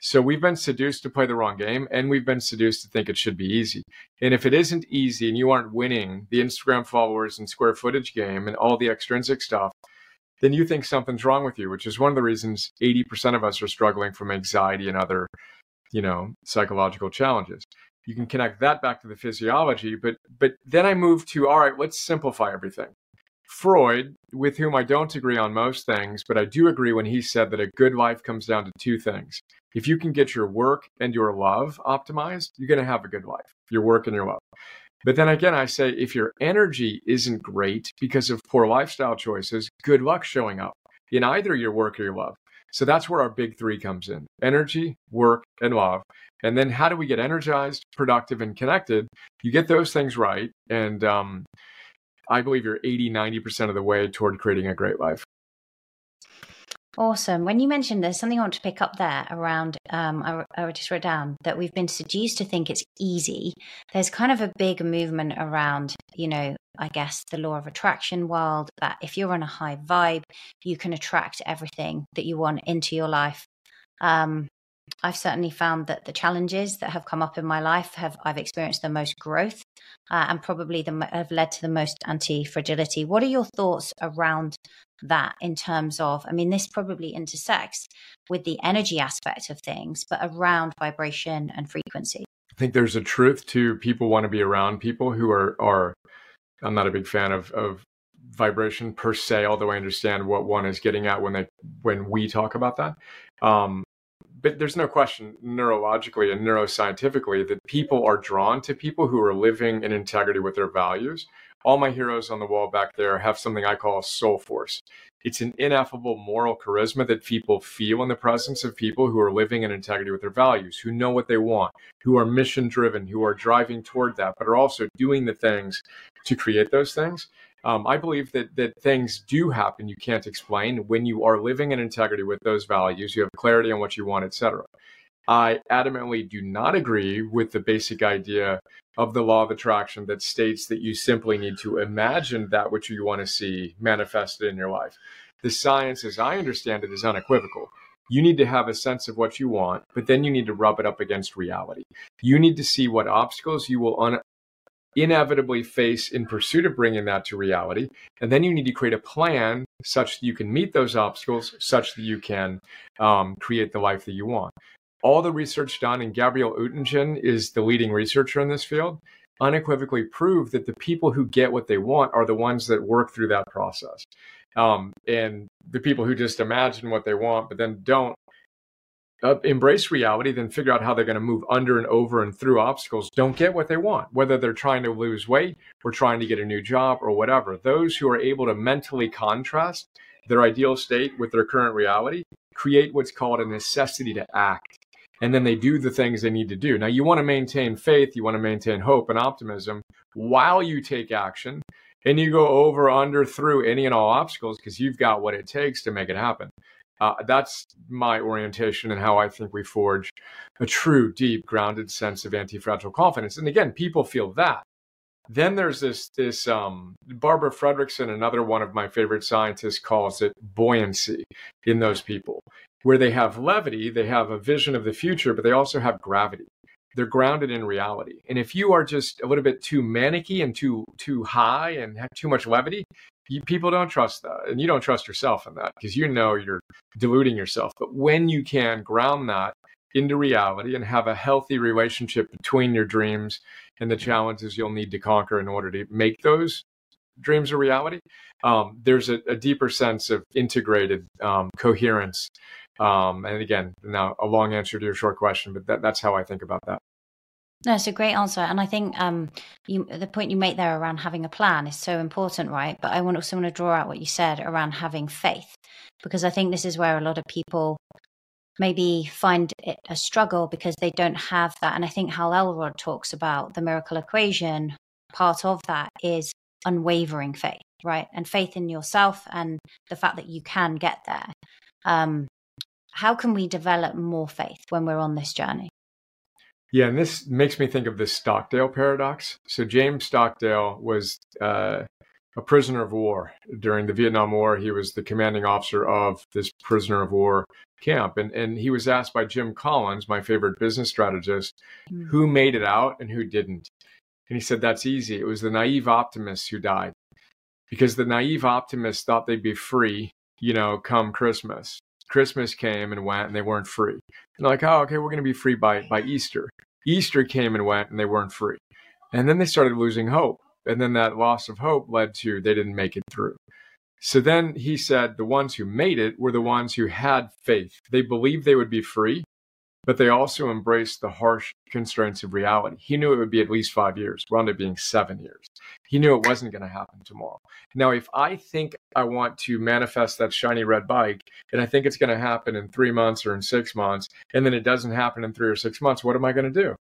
So we've been seduced to play the wrong game and we've been seduced to think it should be easy. And if it isn't easy and you aren't winning the Instagram followers and square footage game and all the extrinsic stuff, then you think something's wrong with you, which is one of the reasons 80% of us are struggling from anxiety and other, you know, psychological challenges. You can connect that back to the physiology, but but then I move to all right, let's simplify everything. Freud, with whom I don't agree on most things, but I do agree when he said that a good life comes down to two things. If you can get your work and your love optimized, you're going to have a good life, your work and your love. But then again, I say if your energy isn't great because of poor lifestyle choices, good luck showing up in either your work or your love. So that's where our big three comes in energy, work, and love. And then how do we get energized, productive, and connected? You get those things right. And um, I believe you're 80, 90% of the way toward creating a great life. Awesome. When you mentioned there's something I want to pick up there around, um, I, I just wrote down that we've been seduced to think it's easy. There's kind of a big movement around, you know, I guess the law of attraction world that if you're on a high vibe, you can attract everything that you want into your life. Um, I've certainly found that the challenges that have come up in my life have I've experienced the most growth uh, and probably the, have led to the most anti fragility. What are your thoughts around that in terms of? I mean, this probably intersects with the energy aspect of things, but around vibration and frequency. I think there's a truth to people want to be around people who are are. I'm not a big fan of of vibration per se, although I understand what one is getting at when they when we talk about that. Um, but there's no question neurologically and neuroscientifically that people are drawn to people who are living in integrity with their values all my heroes on the wall back there have something I call soul force. It's an ineffable moral charisma that people feel in the presence of people who are living in integrity with their values, who know what they want, who are mission driven, who are driving toward that, but are also doing the things to create those things. Um, I believe that that things do happen you can't explain when you are living in integrity with those values. You have clarity on what you want, etc. I adamantly do not agree with the basic idea of the law of attraction that states that you simply need to imagine that which you want to see manifested in your life. The science, as I understand it, is unequivocal. You need to have a sense of what you want, but then you need to rub it up against reality. You need to see what obstacles you will un- inevitably face in pursuit of bringing that to reality. And then you need to create a plan such that you can meet those obstacles, such that you can um, create the life that you want. All the research done, and Gabrielle Oettingen is the leading researcher in this field, unequivocally prove that the people who get what they want are the ones that work through that process. Um, and the people who just imagine what they want but then don't uh, embrace reality, then figure out how they're going to move under and over and through obstacles, don't get what they want, whether they're trying to lose weight or trying to get a new job or whatever. Those who are able to mentally contrast their ideal state with their current reality create what's called a necessity to act. And then they do the things they need to do. Now, you want to maintain faith, you want to maintain hope and optimism while you take action and you go over, under, through any and all obstacles because you've got what it takes to make it happen. Uh, that's my orientation and how I think we forge a true, deep, grounded sense of anti-fragile confidence. And again, people feel that. Then there's this this um, Barbara Fredrickson, another one of my favorite scientists, calls it buoyancy in those people, where they have levity, they have a vision of the future, but they also have gravity. They're grounded in reality. And if you are just a little bit too manicky and too too high and have too much levity, you, people don't trust that and you don't trust yourself in that because you know you're deluding yourself. But when you can ground that into reality and have a healthy relationship between your dreams and the challenges you'll need to conquer in order to make those dreams a reality um, there's a, a, deeper sense of integrated um, coherence. Um, and again now a long answer to your short question but that, that's how i think about that no, it's a great answer, and I think um, you, the point you make there around having a plan is so important, right? But I also want to draw out what you said around having faith, because I think this is where a lot of people maybe find it a struggle because they don't have that. And I think Hal Elrod talks about the miracle equation. Part of that is unwavering faith, right? And faith in yourself and the fact that you can get there. Um, how can we develop more faith when we're on this journey? Yeah, and this makes me think of the Stockdale paradox. So James Stockdale was uh, a prisoner of war during the Vietnam War. He was the commanding officer of this prisoner of war camp, and and he was asked by Jim Collins, my favorite business strategist, mm. who made it out and who didn't. And he said that's easy. It was the naive optimists who died, because the naive optimists thought they'd be free, you know, come Christmas. Christmas came and went and they weren't free. And like, oh, okay, we're going to be free by, by Easter. Easter came and went and they weren't free. And then they started losing hope. And then that loss of hope led to they didn't make it through. So then he said the ones who made it were the ones who had faith. They believed they would be free but they also embraced the harsh constraints of reality. He knew it would be at least five years, wound up being seven years. He knew it wasn't going to happen tomorrow. Now, if I think I want to manifest that shiny red bike and I think it's going to happen in three months or in six months, and then it doesn't happen in three or six months, what am I going to do?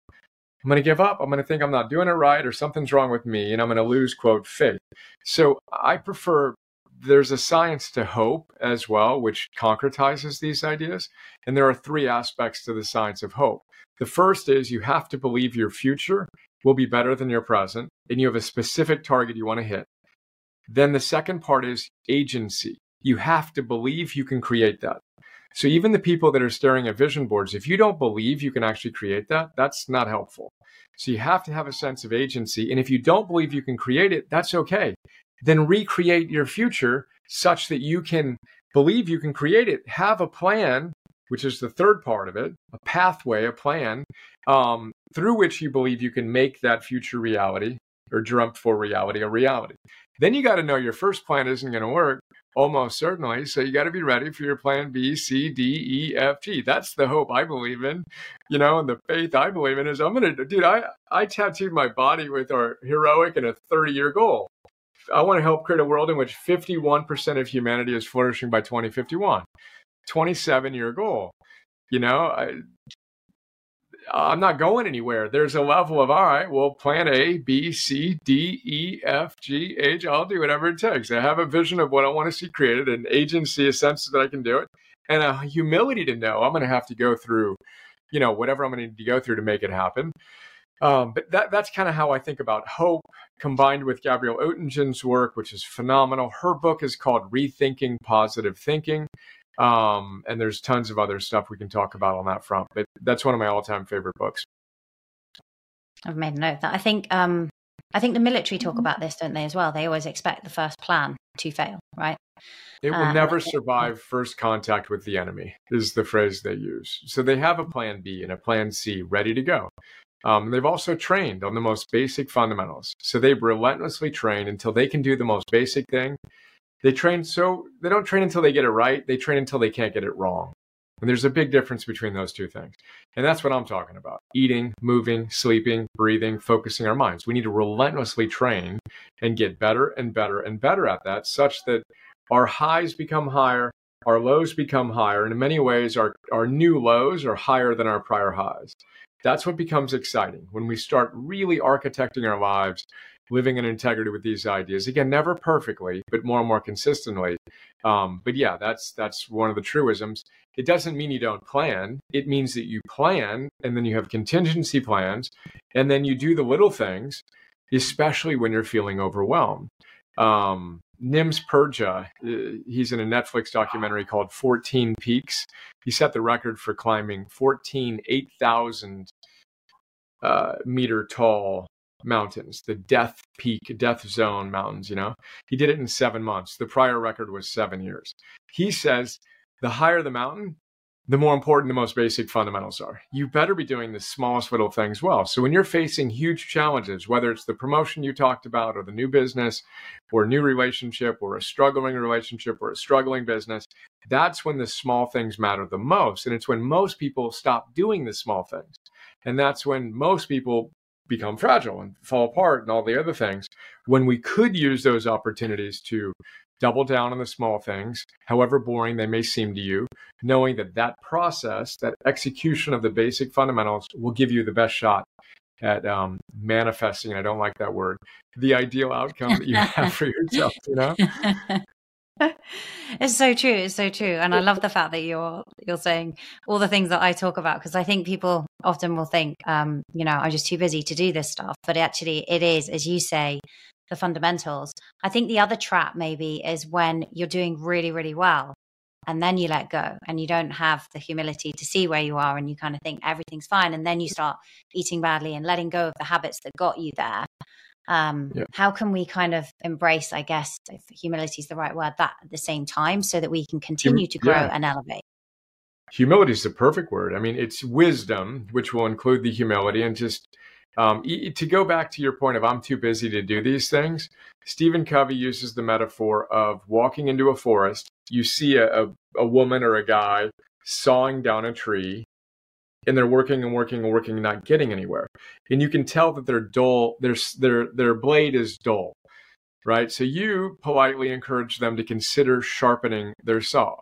I'm going to give up. I'm going to think I'm not doing it right or something's wrong with me and I'm going to lose, quote, faith. So I prefer there's a science to hope as well, which concretizes these ideas. And there are three aspects to the science of hope. The first is you have to believe your future will be better than your present, and you have a specific target you want to hit. Then the second part is agency. You have to believe you can create that. So even the people that are staring at vision boards, if you don't believe you can actually create that, that's not helpful. So you have to have a sense of agency. And if you don't believe you can create it, that's okay then recreate your future such that you can believe you can create it. Have a plan, which is the third part of it, a pathway, a plan um, through which you believe you can make that future reality or dreamt for reality a reality. Then you got to know your first plan isn't going to work, almost certainly. So you got to be ready for your plan B, C, D, E, F, G. That's the hope I believe in, you know, and the faith I believe in is I'm going to, dude, I, I tattooed my body with our heroic and a 30 year goal. I want to help create a world in which 51% of humanity is flourishing by 2051. 27 year goal. You know, I, I'm not going anywhere. There's a level of, all right, well, plan A, B, C, D, E, F, G, H, I'll do whatever it takes. I have a vision of what I want to see created, an agency, a sense that I can do it, and a humility to know I'm going to have to go through, you know, whatever I'm going to need to go through to make it happen. Um, but that, that's kind of how I think about hope combined with Gabrielle Oettingen's work, which is phenomenal. Her book is called Rethinking Positive Thinking. Um, and there's tons of other stuff we can talk about on that front. But that's one of my all-time favorite books. I've made a note of that. I think um, I think the military talk mm-hmm. about this, don't they, as well? They always expect the first plan to fail, right? It will uh, never survive first contact with the enemy, is the phrase they use. So they have a plan B and a plan C ready to go. Um, they've also trained on the most basic fundamentals. So they've relentlessly train until they can do the most basic thing they train so they don't train until they get it right. They train until they can't get it wrong. And there's a big difference between those two things. And that's what I'm talking about eating, moving, sleeping, breathing, focusing our minds. We need to relentlessly train and get better and better and better at that, such that our highs become higher, our lows become higher. And in many ways, our, our new lows are higher than our prior highs. That's what becomes exciting when we start really architecting our lives living in integrity with these ideas. Again, never perfectly, but more and more consistently. Um, but yeah, that's that's one of the truisms. It doesn't mean you don't plan. It means that you plan, and then you have contingency plans, and then you do the little things, especially when you're feeling overwhelmed. Um, Nims Purja, uh, he's in a Netflix documentary called 14 Peaks. He set the record for climbing 14 8,000 uh, meter tall mountains, the death peak, death zone mountains, you know. He did it in seven months. The prior record was seven years. He says the higher the mountain, the more important the most basic fundamentals are. You better be doing the smallest little things well. So when you're facing huge challenges, whether it's the promotion you talked about, or the new business, or new relationship, or a struggling relationship, or a struggling business, that's when the small things matter the most. And it's when most people stop doing the small things. And that's when most people become fragile and fall apart and all the other things. When we could use those opportunities to double down on the small things however boring they may seem to you knowing that that process that execution of the basic fundamentals will give you the best shot at um, manifesting i don't like that word the ideal outcome that you have for yourself you know it's so true it's so true and i love the fact that you're you're saying all the things that i talk about because i think people often will think um you know i'm just too busy to do this stuff but actually it is as you say the fundamentals. I think the other trap maybe is when you're doing really really well and then you let go and you don't have the humility to see where you are and you kind of think everything's fine and then you start eating badly and letting go of the habits that got you there um, yeah. how can we kind of embrace i guess if humility is the right word that at the same time so that we can continue to grow yeah. and elevate humility is the perfect word i mean it's wisdom which will include the humility and just um, to go back to your point of i'm too busy to do these things Stephen Covey uses the metaphor of walking into a forest you see a, a, a woman or a guy sawing down a tree and they're working and working and working and not getting anywhere. And you can tell that their dull, their their their blade is dull, right? So you politely encourage them to consider sharpening their saw,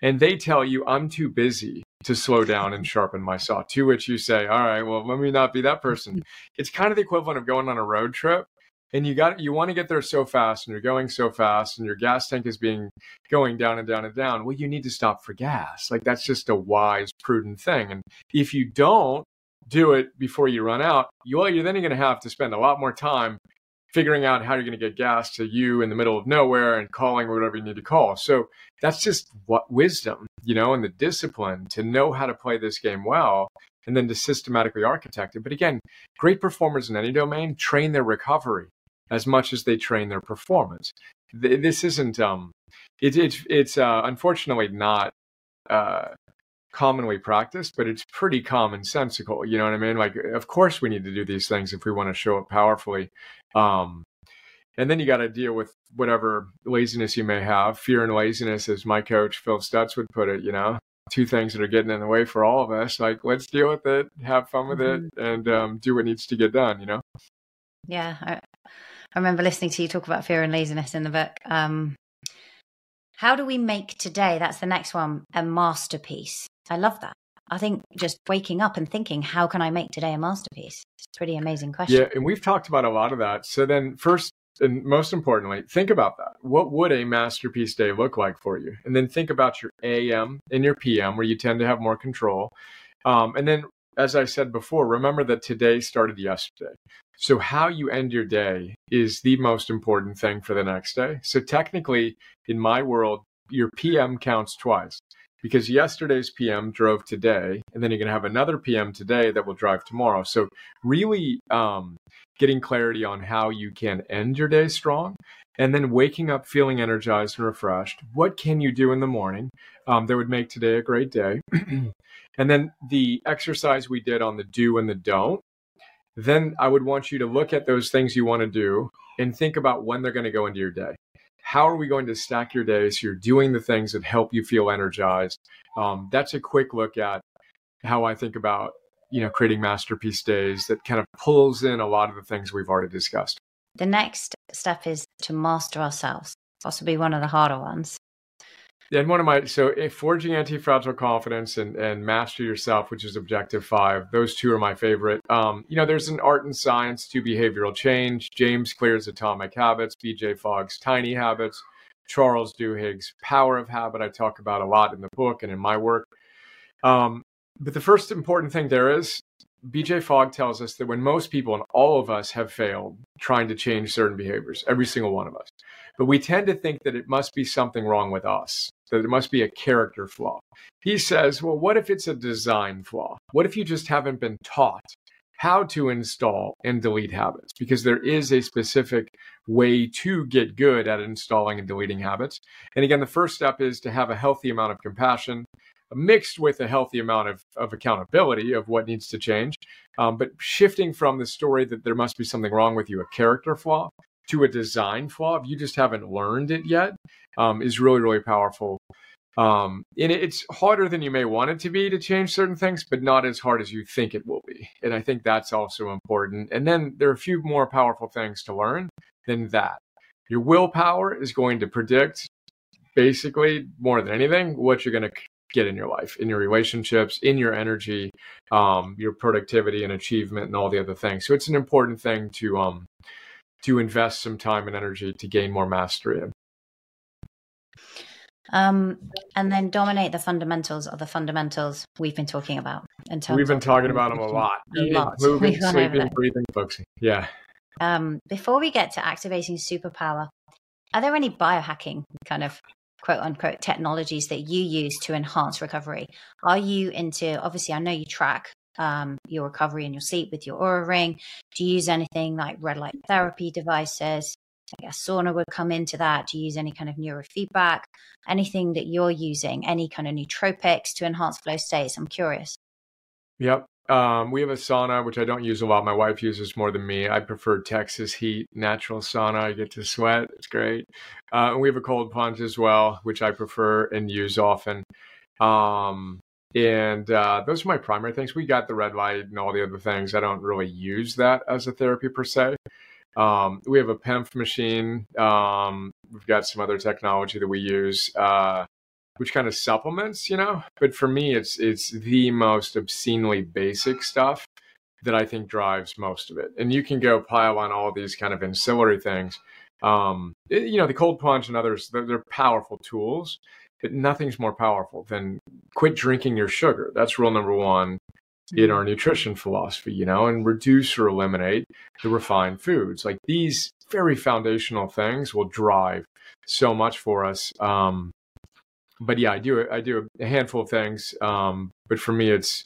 and they tell you, "I'm too busy to slow down and sharpen my saw." To which you say, "All right, well, let me not be that person." It's kind of the equivalent of going on a road trip and you got you want to get there so fast and you're going so fast and your gas tank is being going down and down and down well you need to stop for gas. Like that's just a wise prudent thing. And if you don't do it before you run out you well you're then going to have to spend a lot more time figuring out how you're going to get gas to you in the middle of nowhere and calling whatever you need to call. So that's just what wisdom you know and the discipline to know how to play this game well and then to systematically architect it. But again, great performers in any domain train their recovery as much as they train their performance. This isn't um, it, it it's uh, unfortunately not uh, commonly practiced, but it's pretty commonsensical. You know what I mean? Like, of course, we need to do these things if we want to show up powerfully. Um, and then you got to deal with whatever laziness you may have. Fear and laziness, as my coach Phil Stutz would put it, you know, two things that are getting in the way for all of us. Like, let's deal with it, have fun with mm-hmm. it, and um, do what needs to get done. You know. Yeah, I remember listening to you talk about fear and laziness in the book. Um, how do we make today? That's the next one, a masterpiece. I love that. I think just waking up and thinking, how can I make today a masterpiece? It's a pretty amazing question. Yeah, and we've talked about a lot of that. So then, first and most importantly, think about that. What would a masterpiece day look like for you? And then think about your AM and your PM, where you tend to have more control. Um, and then, as I said before, remember that today started yesterday. So, how you end your day is the most important thing for the next day. So, technically, in my world, your PM counts twice because yesterday's PM drove today, and then you're going to have another PM today that will drive tomorrow. So, really um, getting clarity on how you can end your day strong, and then waking up feeling energized and refreshed. What can you do in the morning um, that would make today a great day? and then the exercise we did on the do and the don't then I would want you to look at those things you want to do and think about when they're going to go into your day. How are we going to stack your day so you're doing the things that help you feel energized? Um, that's a quick look at how I think about you know creating masterpiece days that kind of pulls in a lot of the things we've already discussed. The next step is to master ourselves, possibly one of the harder ones and one of my so if forging anti-fragile confidence and and master yourself which is objective five those two are my favorite. Um, you know there's an art and science to behavioral change. James Clear's atomic habits. BJ Fogg's tiny habits. Charles Duhigg's power of habit. I talk about a lot in the book and in my work. Um, but the first important thing there is BJ Fogg tells us that when most people and all of us have failed trying to change certain behaviors, every single one of us, but we tend to think that it must be something wrong with us, that it must be a character flaw. He says, well, what if it's a design flaw? What if you just haven't been taught how to install and delete habits? Because there is a specific way to get good at installing and deleting habits. And again, the first step is to have a healthy amount of compassion mixed with a healthy amount of, of accountability of what needs to change. Um, but shifting from the story that there must be something wrong with you, a character flaw, to a design flaw, if you just haven't learned it yet, um, is really, really powerful. Um, and it's harder than you may want it to be to change certain things, but not as hard as you think it will be. And I think that's also important. And then there are a few more powerful things to learn than that. Your willpower is going to predict basically more than anything what you're going to get in your life, in your relationships, in your energy, um, your productivity and achievement, and all the other things. So it's an important thing to um, to invest some time and energy to gain more mastery in. Um, and then dominate the fundamentals of the fundamentals we've been talking about. In terms we've been talking about them a lot. A lot. Moving, sleeping, breathing, focusing. Yeah. Um, before we get to activating superpower, are there any biohacking kind of quote unquote technologies that you use to enhance recovery? Are you into, obviously, I know you track um, your recovery and your sleep with your Oura ring? Do you use anything like red light therapy devices? I guess sauna would come into that. Do you use any kind of neurofeedback? Anything that you're using? Any kind of nootropics to enhance flow states? I'm curious. Yep. Um, we have a sauna, which I don't use a lot. My wife uses more than me. I prefer Texas heat, natural sauna. I get to sweat. It's great. Uh, and we have a cold plunge as well, which I prefer and use often. Um, and uh, those are my primary things. We got the red light and all the other things. I don't really use that as a therapy per se. Um, we have a PEMF machine. Um, we've got some other technology that we use, uh, which kind of supplements, you know. But for me, it's it's the most obscenely basic stuff that I think drives most of it. And you can go pile on all these kind of ancillary things. Um, it, you know, the cold plunge and others, they're, they're powerful tools nothing's more powerful than quit drinking your sugar. That's rule number one in our nutrition philosophy, you know, and reduce or eliminate the refined foods. Like these very foundational things will drive so much for us. Um, but yeah, I do I do a handful of things. Um, but for me, it's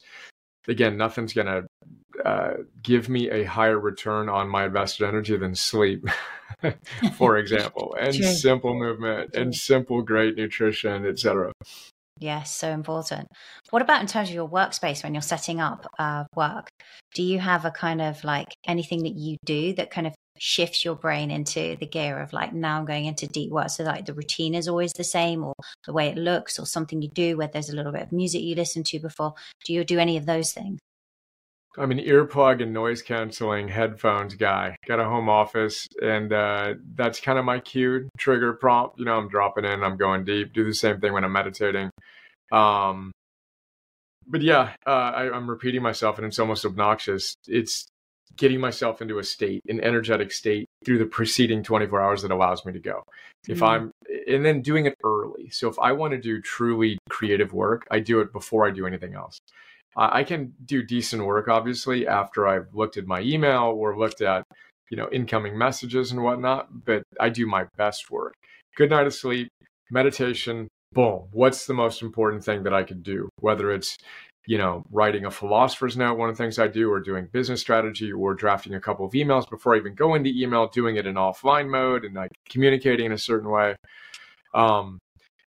again nothing's gonna uh, give me a higher return on my invested energy than sleep. for example, and True. simple movement and simple great nutrition, etc. Yes, so important. What about in terms of your workspace when you're setting up uh, work? Do you have a kind of like anything that you do that kind of shifts your brain into the gear of like now I'm going into deep work? So like the routine is always the same, or the way it looks, or something you do where there's a little bit of music you listen to before. Do you do any of those things? I'm an earplug and noise canceling headphones guy. Got a home office, and uh, that's kind of my cue trigger prompt. You know, I'm dropping in, I'm going deep. Do the same thing when I'm meditating. Um, but yeah, uh, I, I'm repeating myself, and it's almost obnoxious. It's getting myself into a state, an energetic state through the preceding 24 hours that allows me to go. Mm-hmm. If I'm, and then doing it early. So if I want to do truly creative work, I do it before I do anything else. I can do decent work, obviously, after I've looked at my email or looked at, you know, incoming messages and whatnot, but I do my best work. Good night of sleep, meditation, boom. What's the most important thing that I could do? Whether it's, you know, writing a philosopher's note, one of the things I do, or doing business strategy, or drafting a couple of emails before I even go into email, doing it in offline mode and like communicating in a certain way. Um,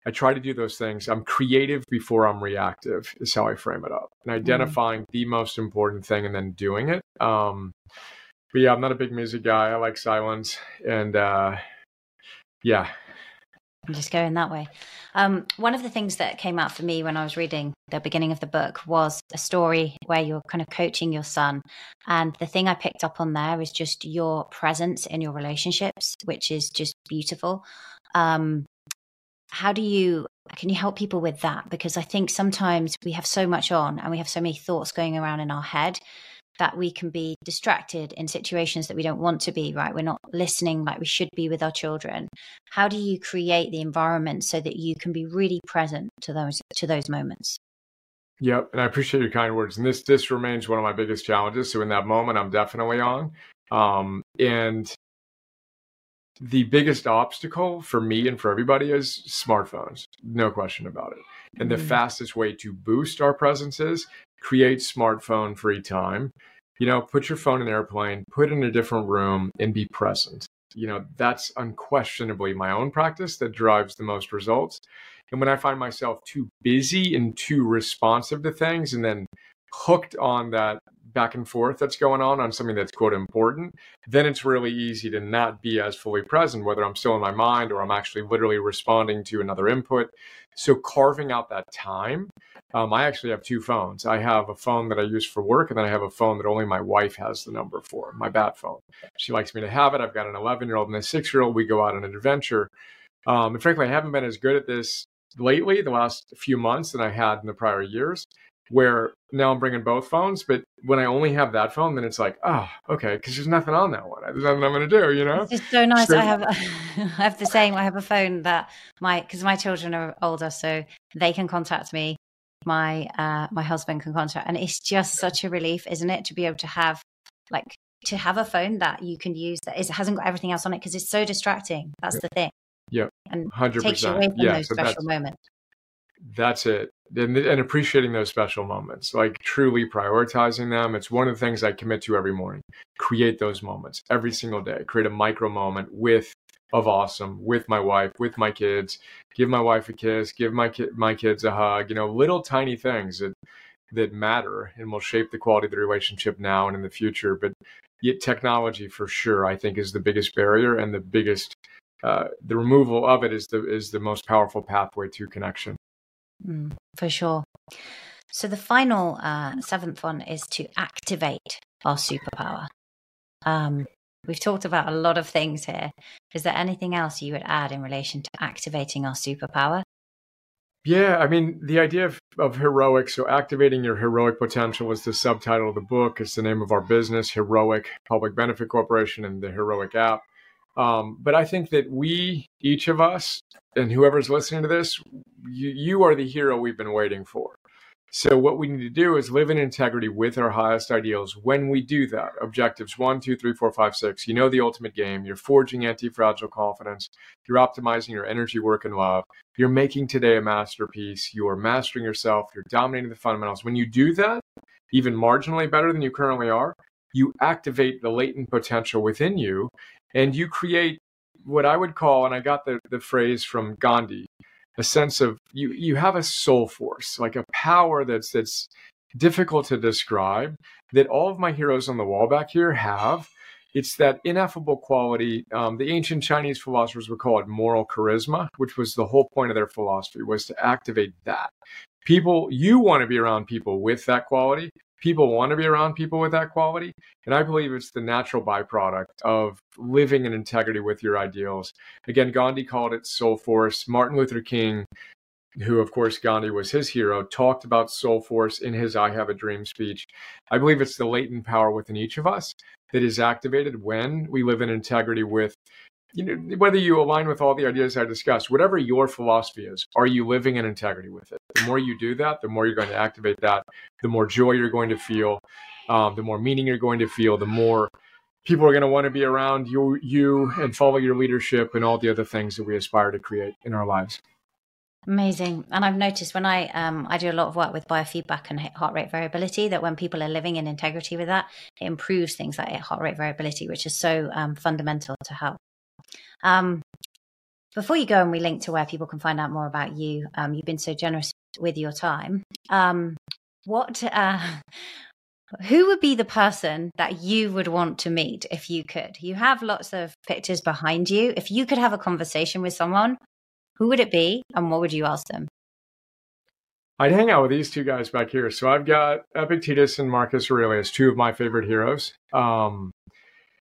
I try to do those things. I'm creative before I'm reactive, is how I frame it up, and mm-hmm. identifying mm. the most important thing and then doing it. Um, but yeah, I'm not a big music guy. I like silence, and uh, yeah, I'm just going that way. Um, one of the things that came out for me when I was reading the beginning of the book was a story where you're kind of coaching your son. And the thing I picked up on there is just your presence in your relationships, which is just beautiful. Um, how do you can you help people with that because i think sometimes we have so much on and we have so many thoughts going around in our head that we can be distracted in situations that we don't want to be right we're not listening like we should be with our children how do you create the environment so that you can be really present to those to those moments yep and i appreciate your kind words and this this remains one of my biggest challenges so in that moment i'm definitely on um, and the biggest obstacle for me and for everybody is smartphones, no question about it. And the mm-hmm. fastest way to boost our presence is create smartphone free time. You know, put your phone in airplane, put in a different room, and be present. You know, that's unquestionably my own practice that drives the most results. And when I find myself too busy and too responsive to things and then hooked on that back and forth that's going on on something that's quote important, then it's really easy to not be as fully present, whether I'm still in my mind or I'm actually literally responding to another input. So carving out that time, um, I actually have two phones. I have a phone that I use for work, and then I have a phone that only my wife has the number for, my bat phone. She likes me to have it. I've got an 11 year old and a six year old. We go out on an adventure. Um, and frankly, I haven't been as good at this lately, the last few months, than I had in the prior years where now I'm bringing both phones, but when I only have that phone, then it's like, oh, okay, because there's nothing on that one. There's nothing I'm going to do, you know? It's just so nice. So, I have, I have the same. I have a phone that my, because my children are older, so they can contact me. My, uh, my husband can contact, and it's just such a relief, isn't it, to be able to have, like, to have a phone that you can use that is, hasn't got everything else on it because it's so distracting. That's yeah. the thing. Yeah, and 100%. takes you away from yeah, those so special moments. That's it and, and appreciating those special moments, like truly prioritizing them. It's one of the things I commit to every morning. Create those moments every single day. Create a micro moment with of awesome with my wife, with my kids. Give my wife a kiss. Give my ki- my kids a hug. You know, little tiny things that that matter and will shape the quality of the relationship now and in the future. But yet, technology for sure, I think, is the biggest barrier and the biggest. Uh, the removal of it is the is the most powerful pathway to connection. Mm, for sure. So the final uh, seventh one is to activate our superpower. Um, we've talked about a lot of things here. Is there anything else you would add in relation to activating our superpower? Yeah, I mean, the idea of, of heroic, so activating your heroic potential is the subtitle of the book. It's the name of our business, Heroic Public Benefit Corporation, and the Heroic app. Um, but I think that we, each of us, and whoever's listening to this, you, you are the hero we've been waiting for. So, what we need to do is live in integrity with our highest ideals. When we do that, objectives one, two, three, four, five, six, you know the ultimate game. You're forging anti fragile confidence. You're optimizing your energy, work, and love. You're making today a masterpiece. You are mastering yourself. You're dominating the fundamentals. When you do that, even marginally better than you currently are, you activate the latent potential within you and you create what I would call, and I got the, the phrase from Gandhi, a sense of you you have a soul force, like a power that's that's difficult to describe, that all of my heroes on the wall back here have. It's that ineffable quality. Um, the ancient Chinese philosophers would call it moral charisma, which was the whole point of their philosophy was to activate that. People, you want to be around people with that quality people want to be around people with that quality. And I believe it's the natural byproduct of living in integrity with your ideals. Again, Gandhi called it soul force. Martin Luther King, who, of course, Gandhi was his hero, talked about soul force in his I Have a Dream speech. I believe it's the latent power within each of us that is activated when we live in integrity with you know, whether you align with all the ideas I discussed, whatever your philosophy is, are you living in integrity with it? The more you do that, the more you're going to activate that, the more joy you're going to feel, um, the more meaning you're going to feel, the more people are going to want to be around you, you and follow your leadership and all the other things that we aspire to create in our lives. Amazing. And I've noticed when I um, I do a lot of work with biofeedback and heart rate variability that when people are living in integrity with that, it improves things like heart rate variability, which is so um, fundamental to health. Um, before you go and we link to where people can find out more about you, um, you've been so generous with your time. Um, what, uh, who would be the person that you would want to meet if you could? You have lots of pictures behind you. If you could have a conversation with someone, who would it be and what would you ask them? I'd hang out with these two guys back here. So I've got Epictetus and Marcus Aurelius, two of my favorite heroes. Um,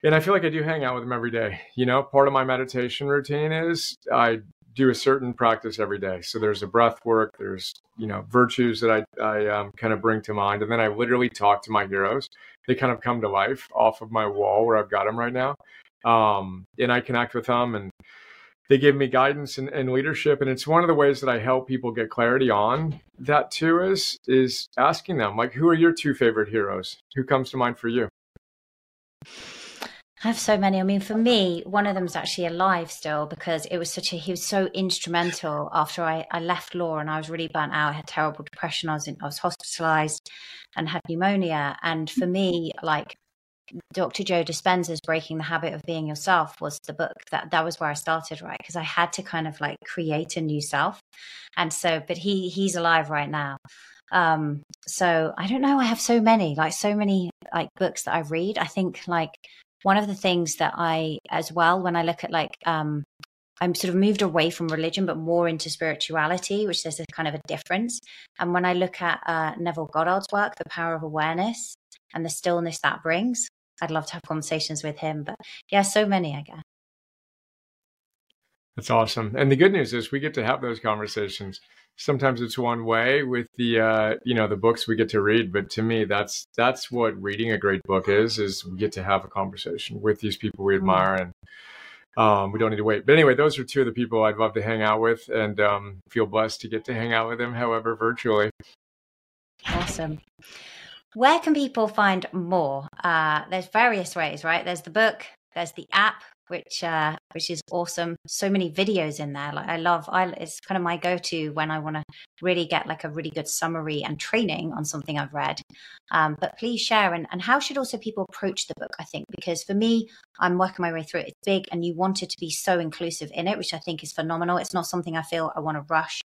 and I feel like I do hang out with them every day. You know, part of my meditation routine is I do a certain practice every day. So there's a breath work, there's you know virtues that I I um, kind of bring to mind, and then I literally talk to my heroes. They kind of come to life off of my wall where I've got them right now, um, and I connect with them and. They give me guidance and, and leadership, and it's one of the ways that I help people get clarity on that too. Is is asking them like, who are your two favorite heroes? Who comes to mind for you? I have so many. I mean, for me, one of them is actually alive still because it was such a, he was so instrumental after I, I left law and I was really burnt out. I had terrible depression. I was in, I was hospitalized and had pneumonia. And for me, like Dr. Joe Dispenza's Breaking the Habit of Being Yourself was the book that that was where I started, right? Because I had to kind of like create a new self. And so, but he, he's alive right now. Um, so I don't know. I have so many, like so many like books that I read. I think like one of the things that I, as well, when I look at like, um, I'm sort of moved away from religion, but more into spirituality, which there's a kind of a difference. And when I look at uh, Neville Goddard's work, The Power of Awareness and the stillness that brings, I'd love to have conversations with him. But yeah, so many, I guess. That's awesome. And the good news is we get to have those conversations. Sometimes it's one way with the uh, you know the books we get to read but to me that's that's what reading a great book is is we get to have a conversation with these people we mm-hmm. admire and um, we don't need to wait. But anyway those are two of the people i'd love to hang out with and um, feel blessed to get to hang out with them however virtually. Awesome. Where can people find more? Uh, there's various ways right? There's the book there's the app which uh, which is awesome. So many videos in there. Like I love, I it's kind of my go to when I want to really get like a really good summary and training on something I've read. Um, but please share and and how should also people approach the book? I think because for me, I'm working my way through it. It's big, and you want it to be so inclusive in it, which I think is phenomenal. It's not something I feel I want to rush.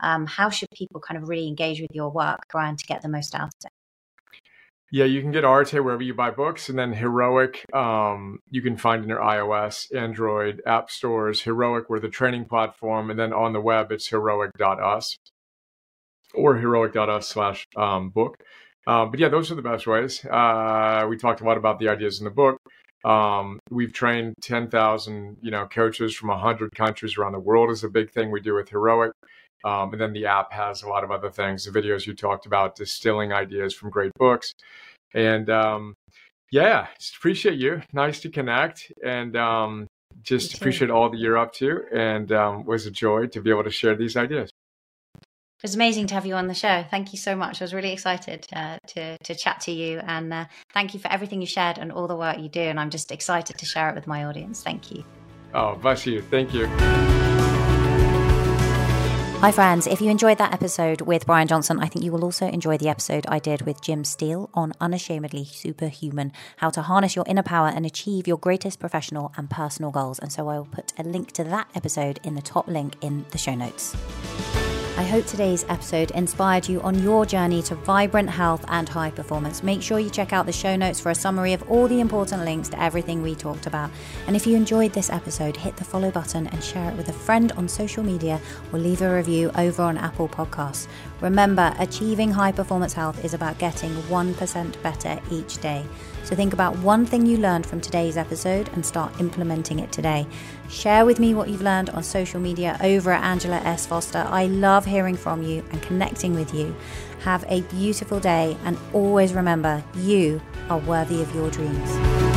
Um, how should people kind of really engage with your work, Brian, to get the most out of it? Yeah, you can get Arete wherever you buy books, and then Heroic um, you can find in your iOS, Android app stores. Heroic, we're the training platform, and then on the web it's heroic.us or heroic.us slash um, book. Um, but yeah, those are the best ways. Uh, we talked a lot about the ideas in the book. Um, we've trained 10,000, you know, coaches from 100 countries around the world is a big thing we do with Heroic. Um, and then the app has a lot of other things, the videos you talked about, distilling ideas from great books. And um, yeah, just appreciate you. Nice to connect. And um, just appreciate all that you're up to. And um, was a joy to be able to share these ideas. It was amazing to have you on the show. Thank you so much. I was really excited uh, to to chat to you, and uh, thank you for everything you shared and all the work you do. And I'm just excited to share it with my audience. Thank you. Oh, bless you. Thank you. Hi, friends. If you enjoyed that episode with Brian Johnson, I think you will also enjoy the episode I did with Jim Steele on Unashamedly Superhuman How to Harness Your Inner Power and Achieve Your Greatest Professional and Personal Goals. And so I will put a link to that episode in the top link in the show notes. I hope today's episode inspired you on your journey to vibrant health and high performance. Make sure you check out the show notes for a summary of all the important links to everything we talked about. And if you enjoyed this episode, hit the follow button and share it with a friend on social media or leave a review over on Apple Podcasts. Remember, achieving high performance health is about getting 1% better each day. So think about one thing you learned from today's episode and start implementing it today. Share with me what you've learned on social media over at Angela S. Foster. I love hearing from you and connecting with you. Have a beautiful day and always remember you are worthy of your dreams.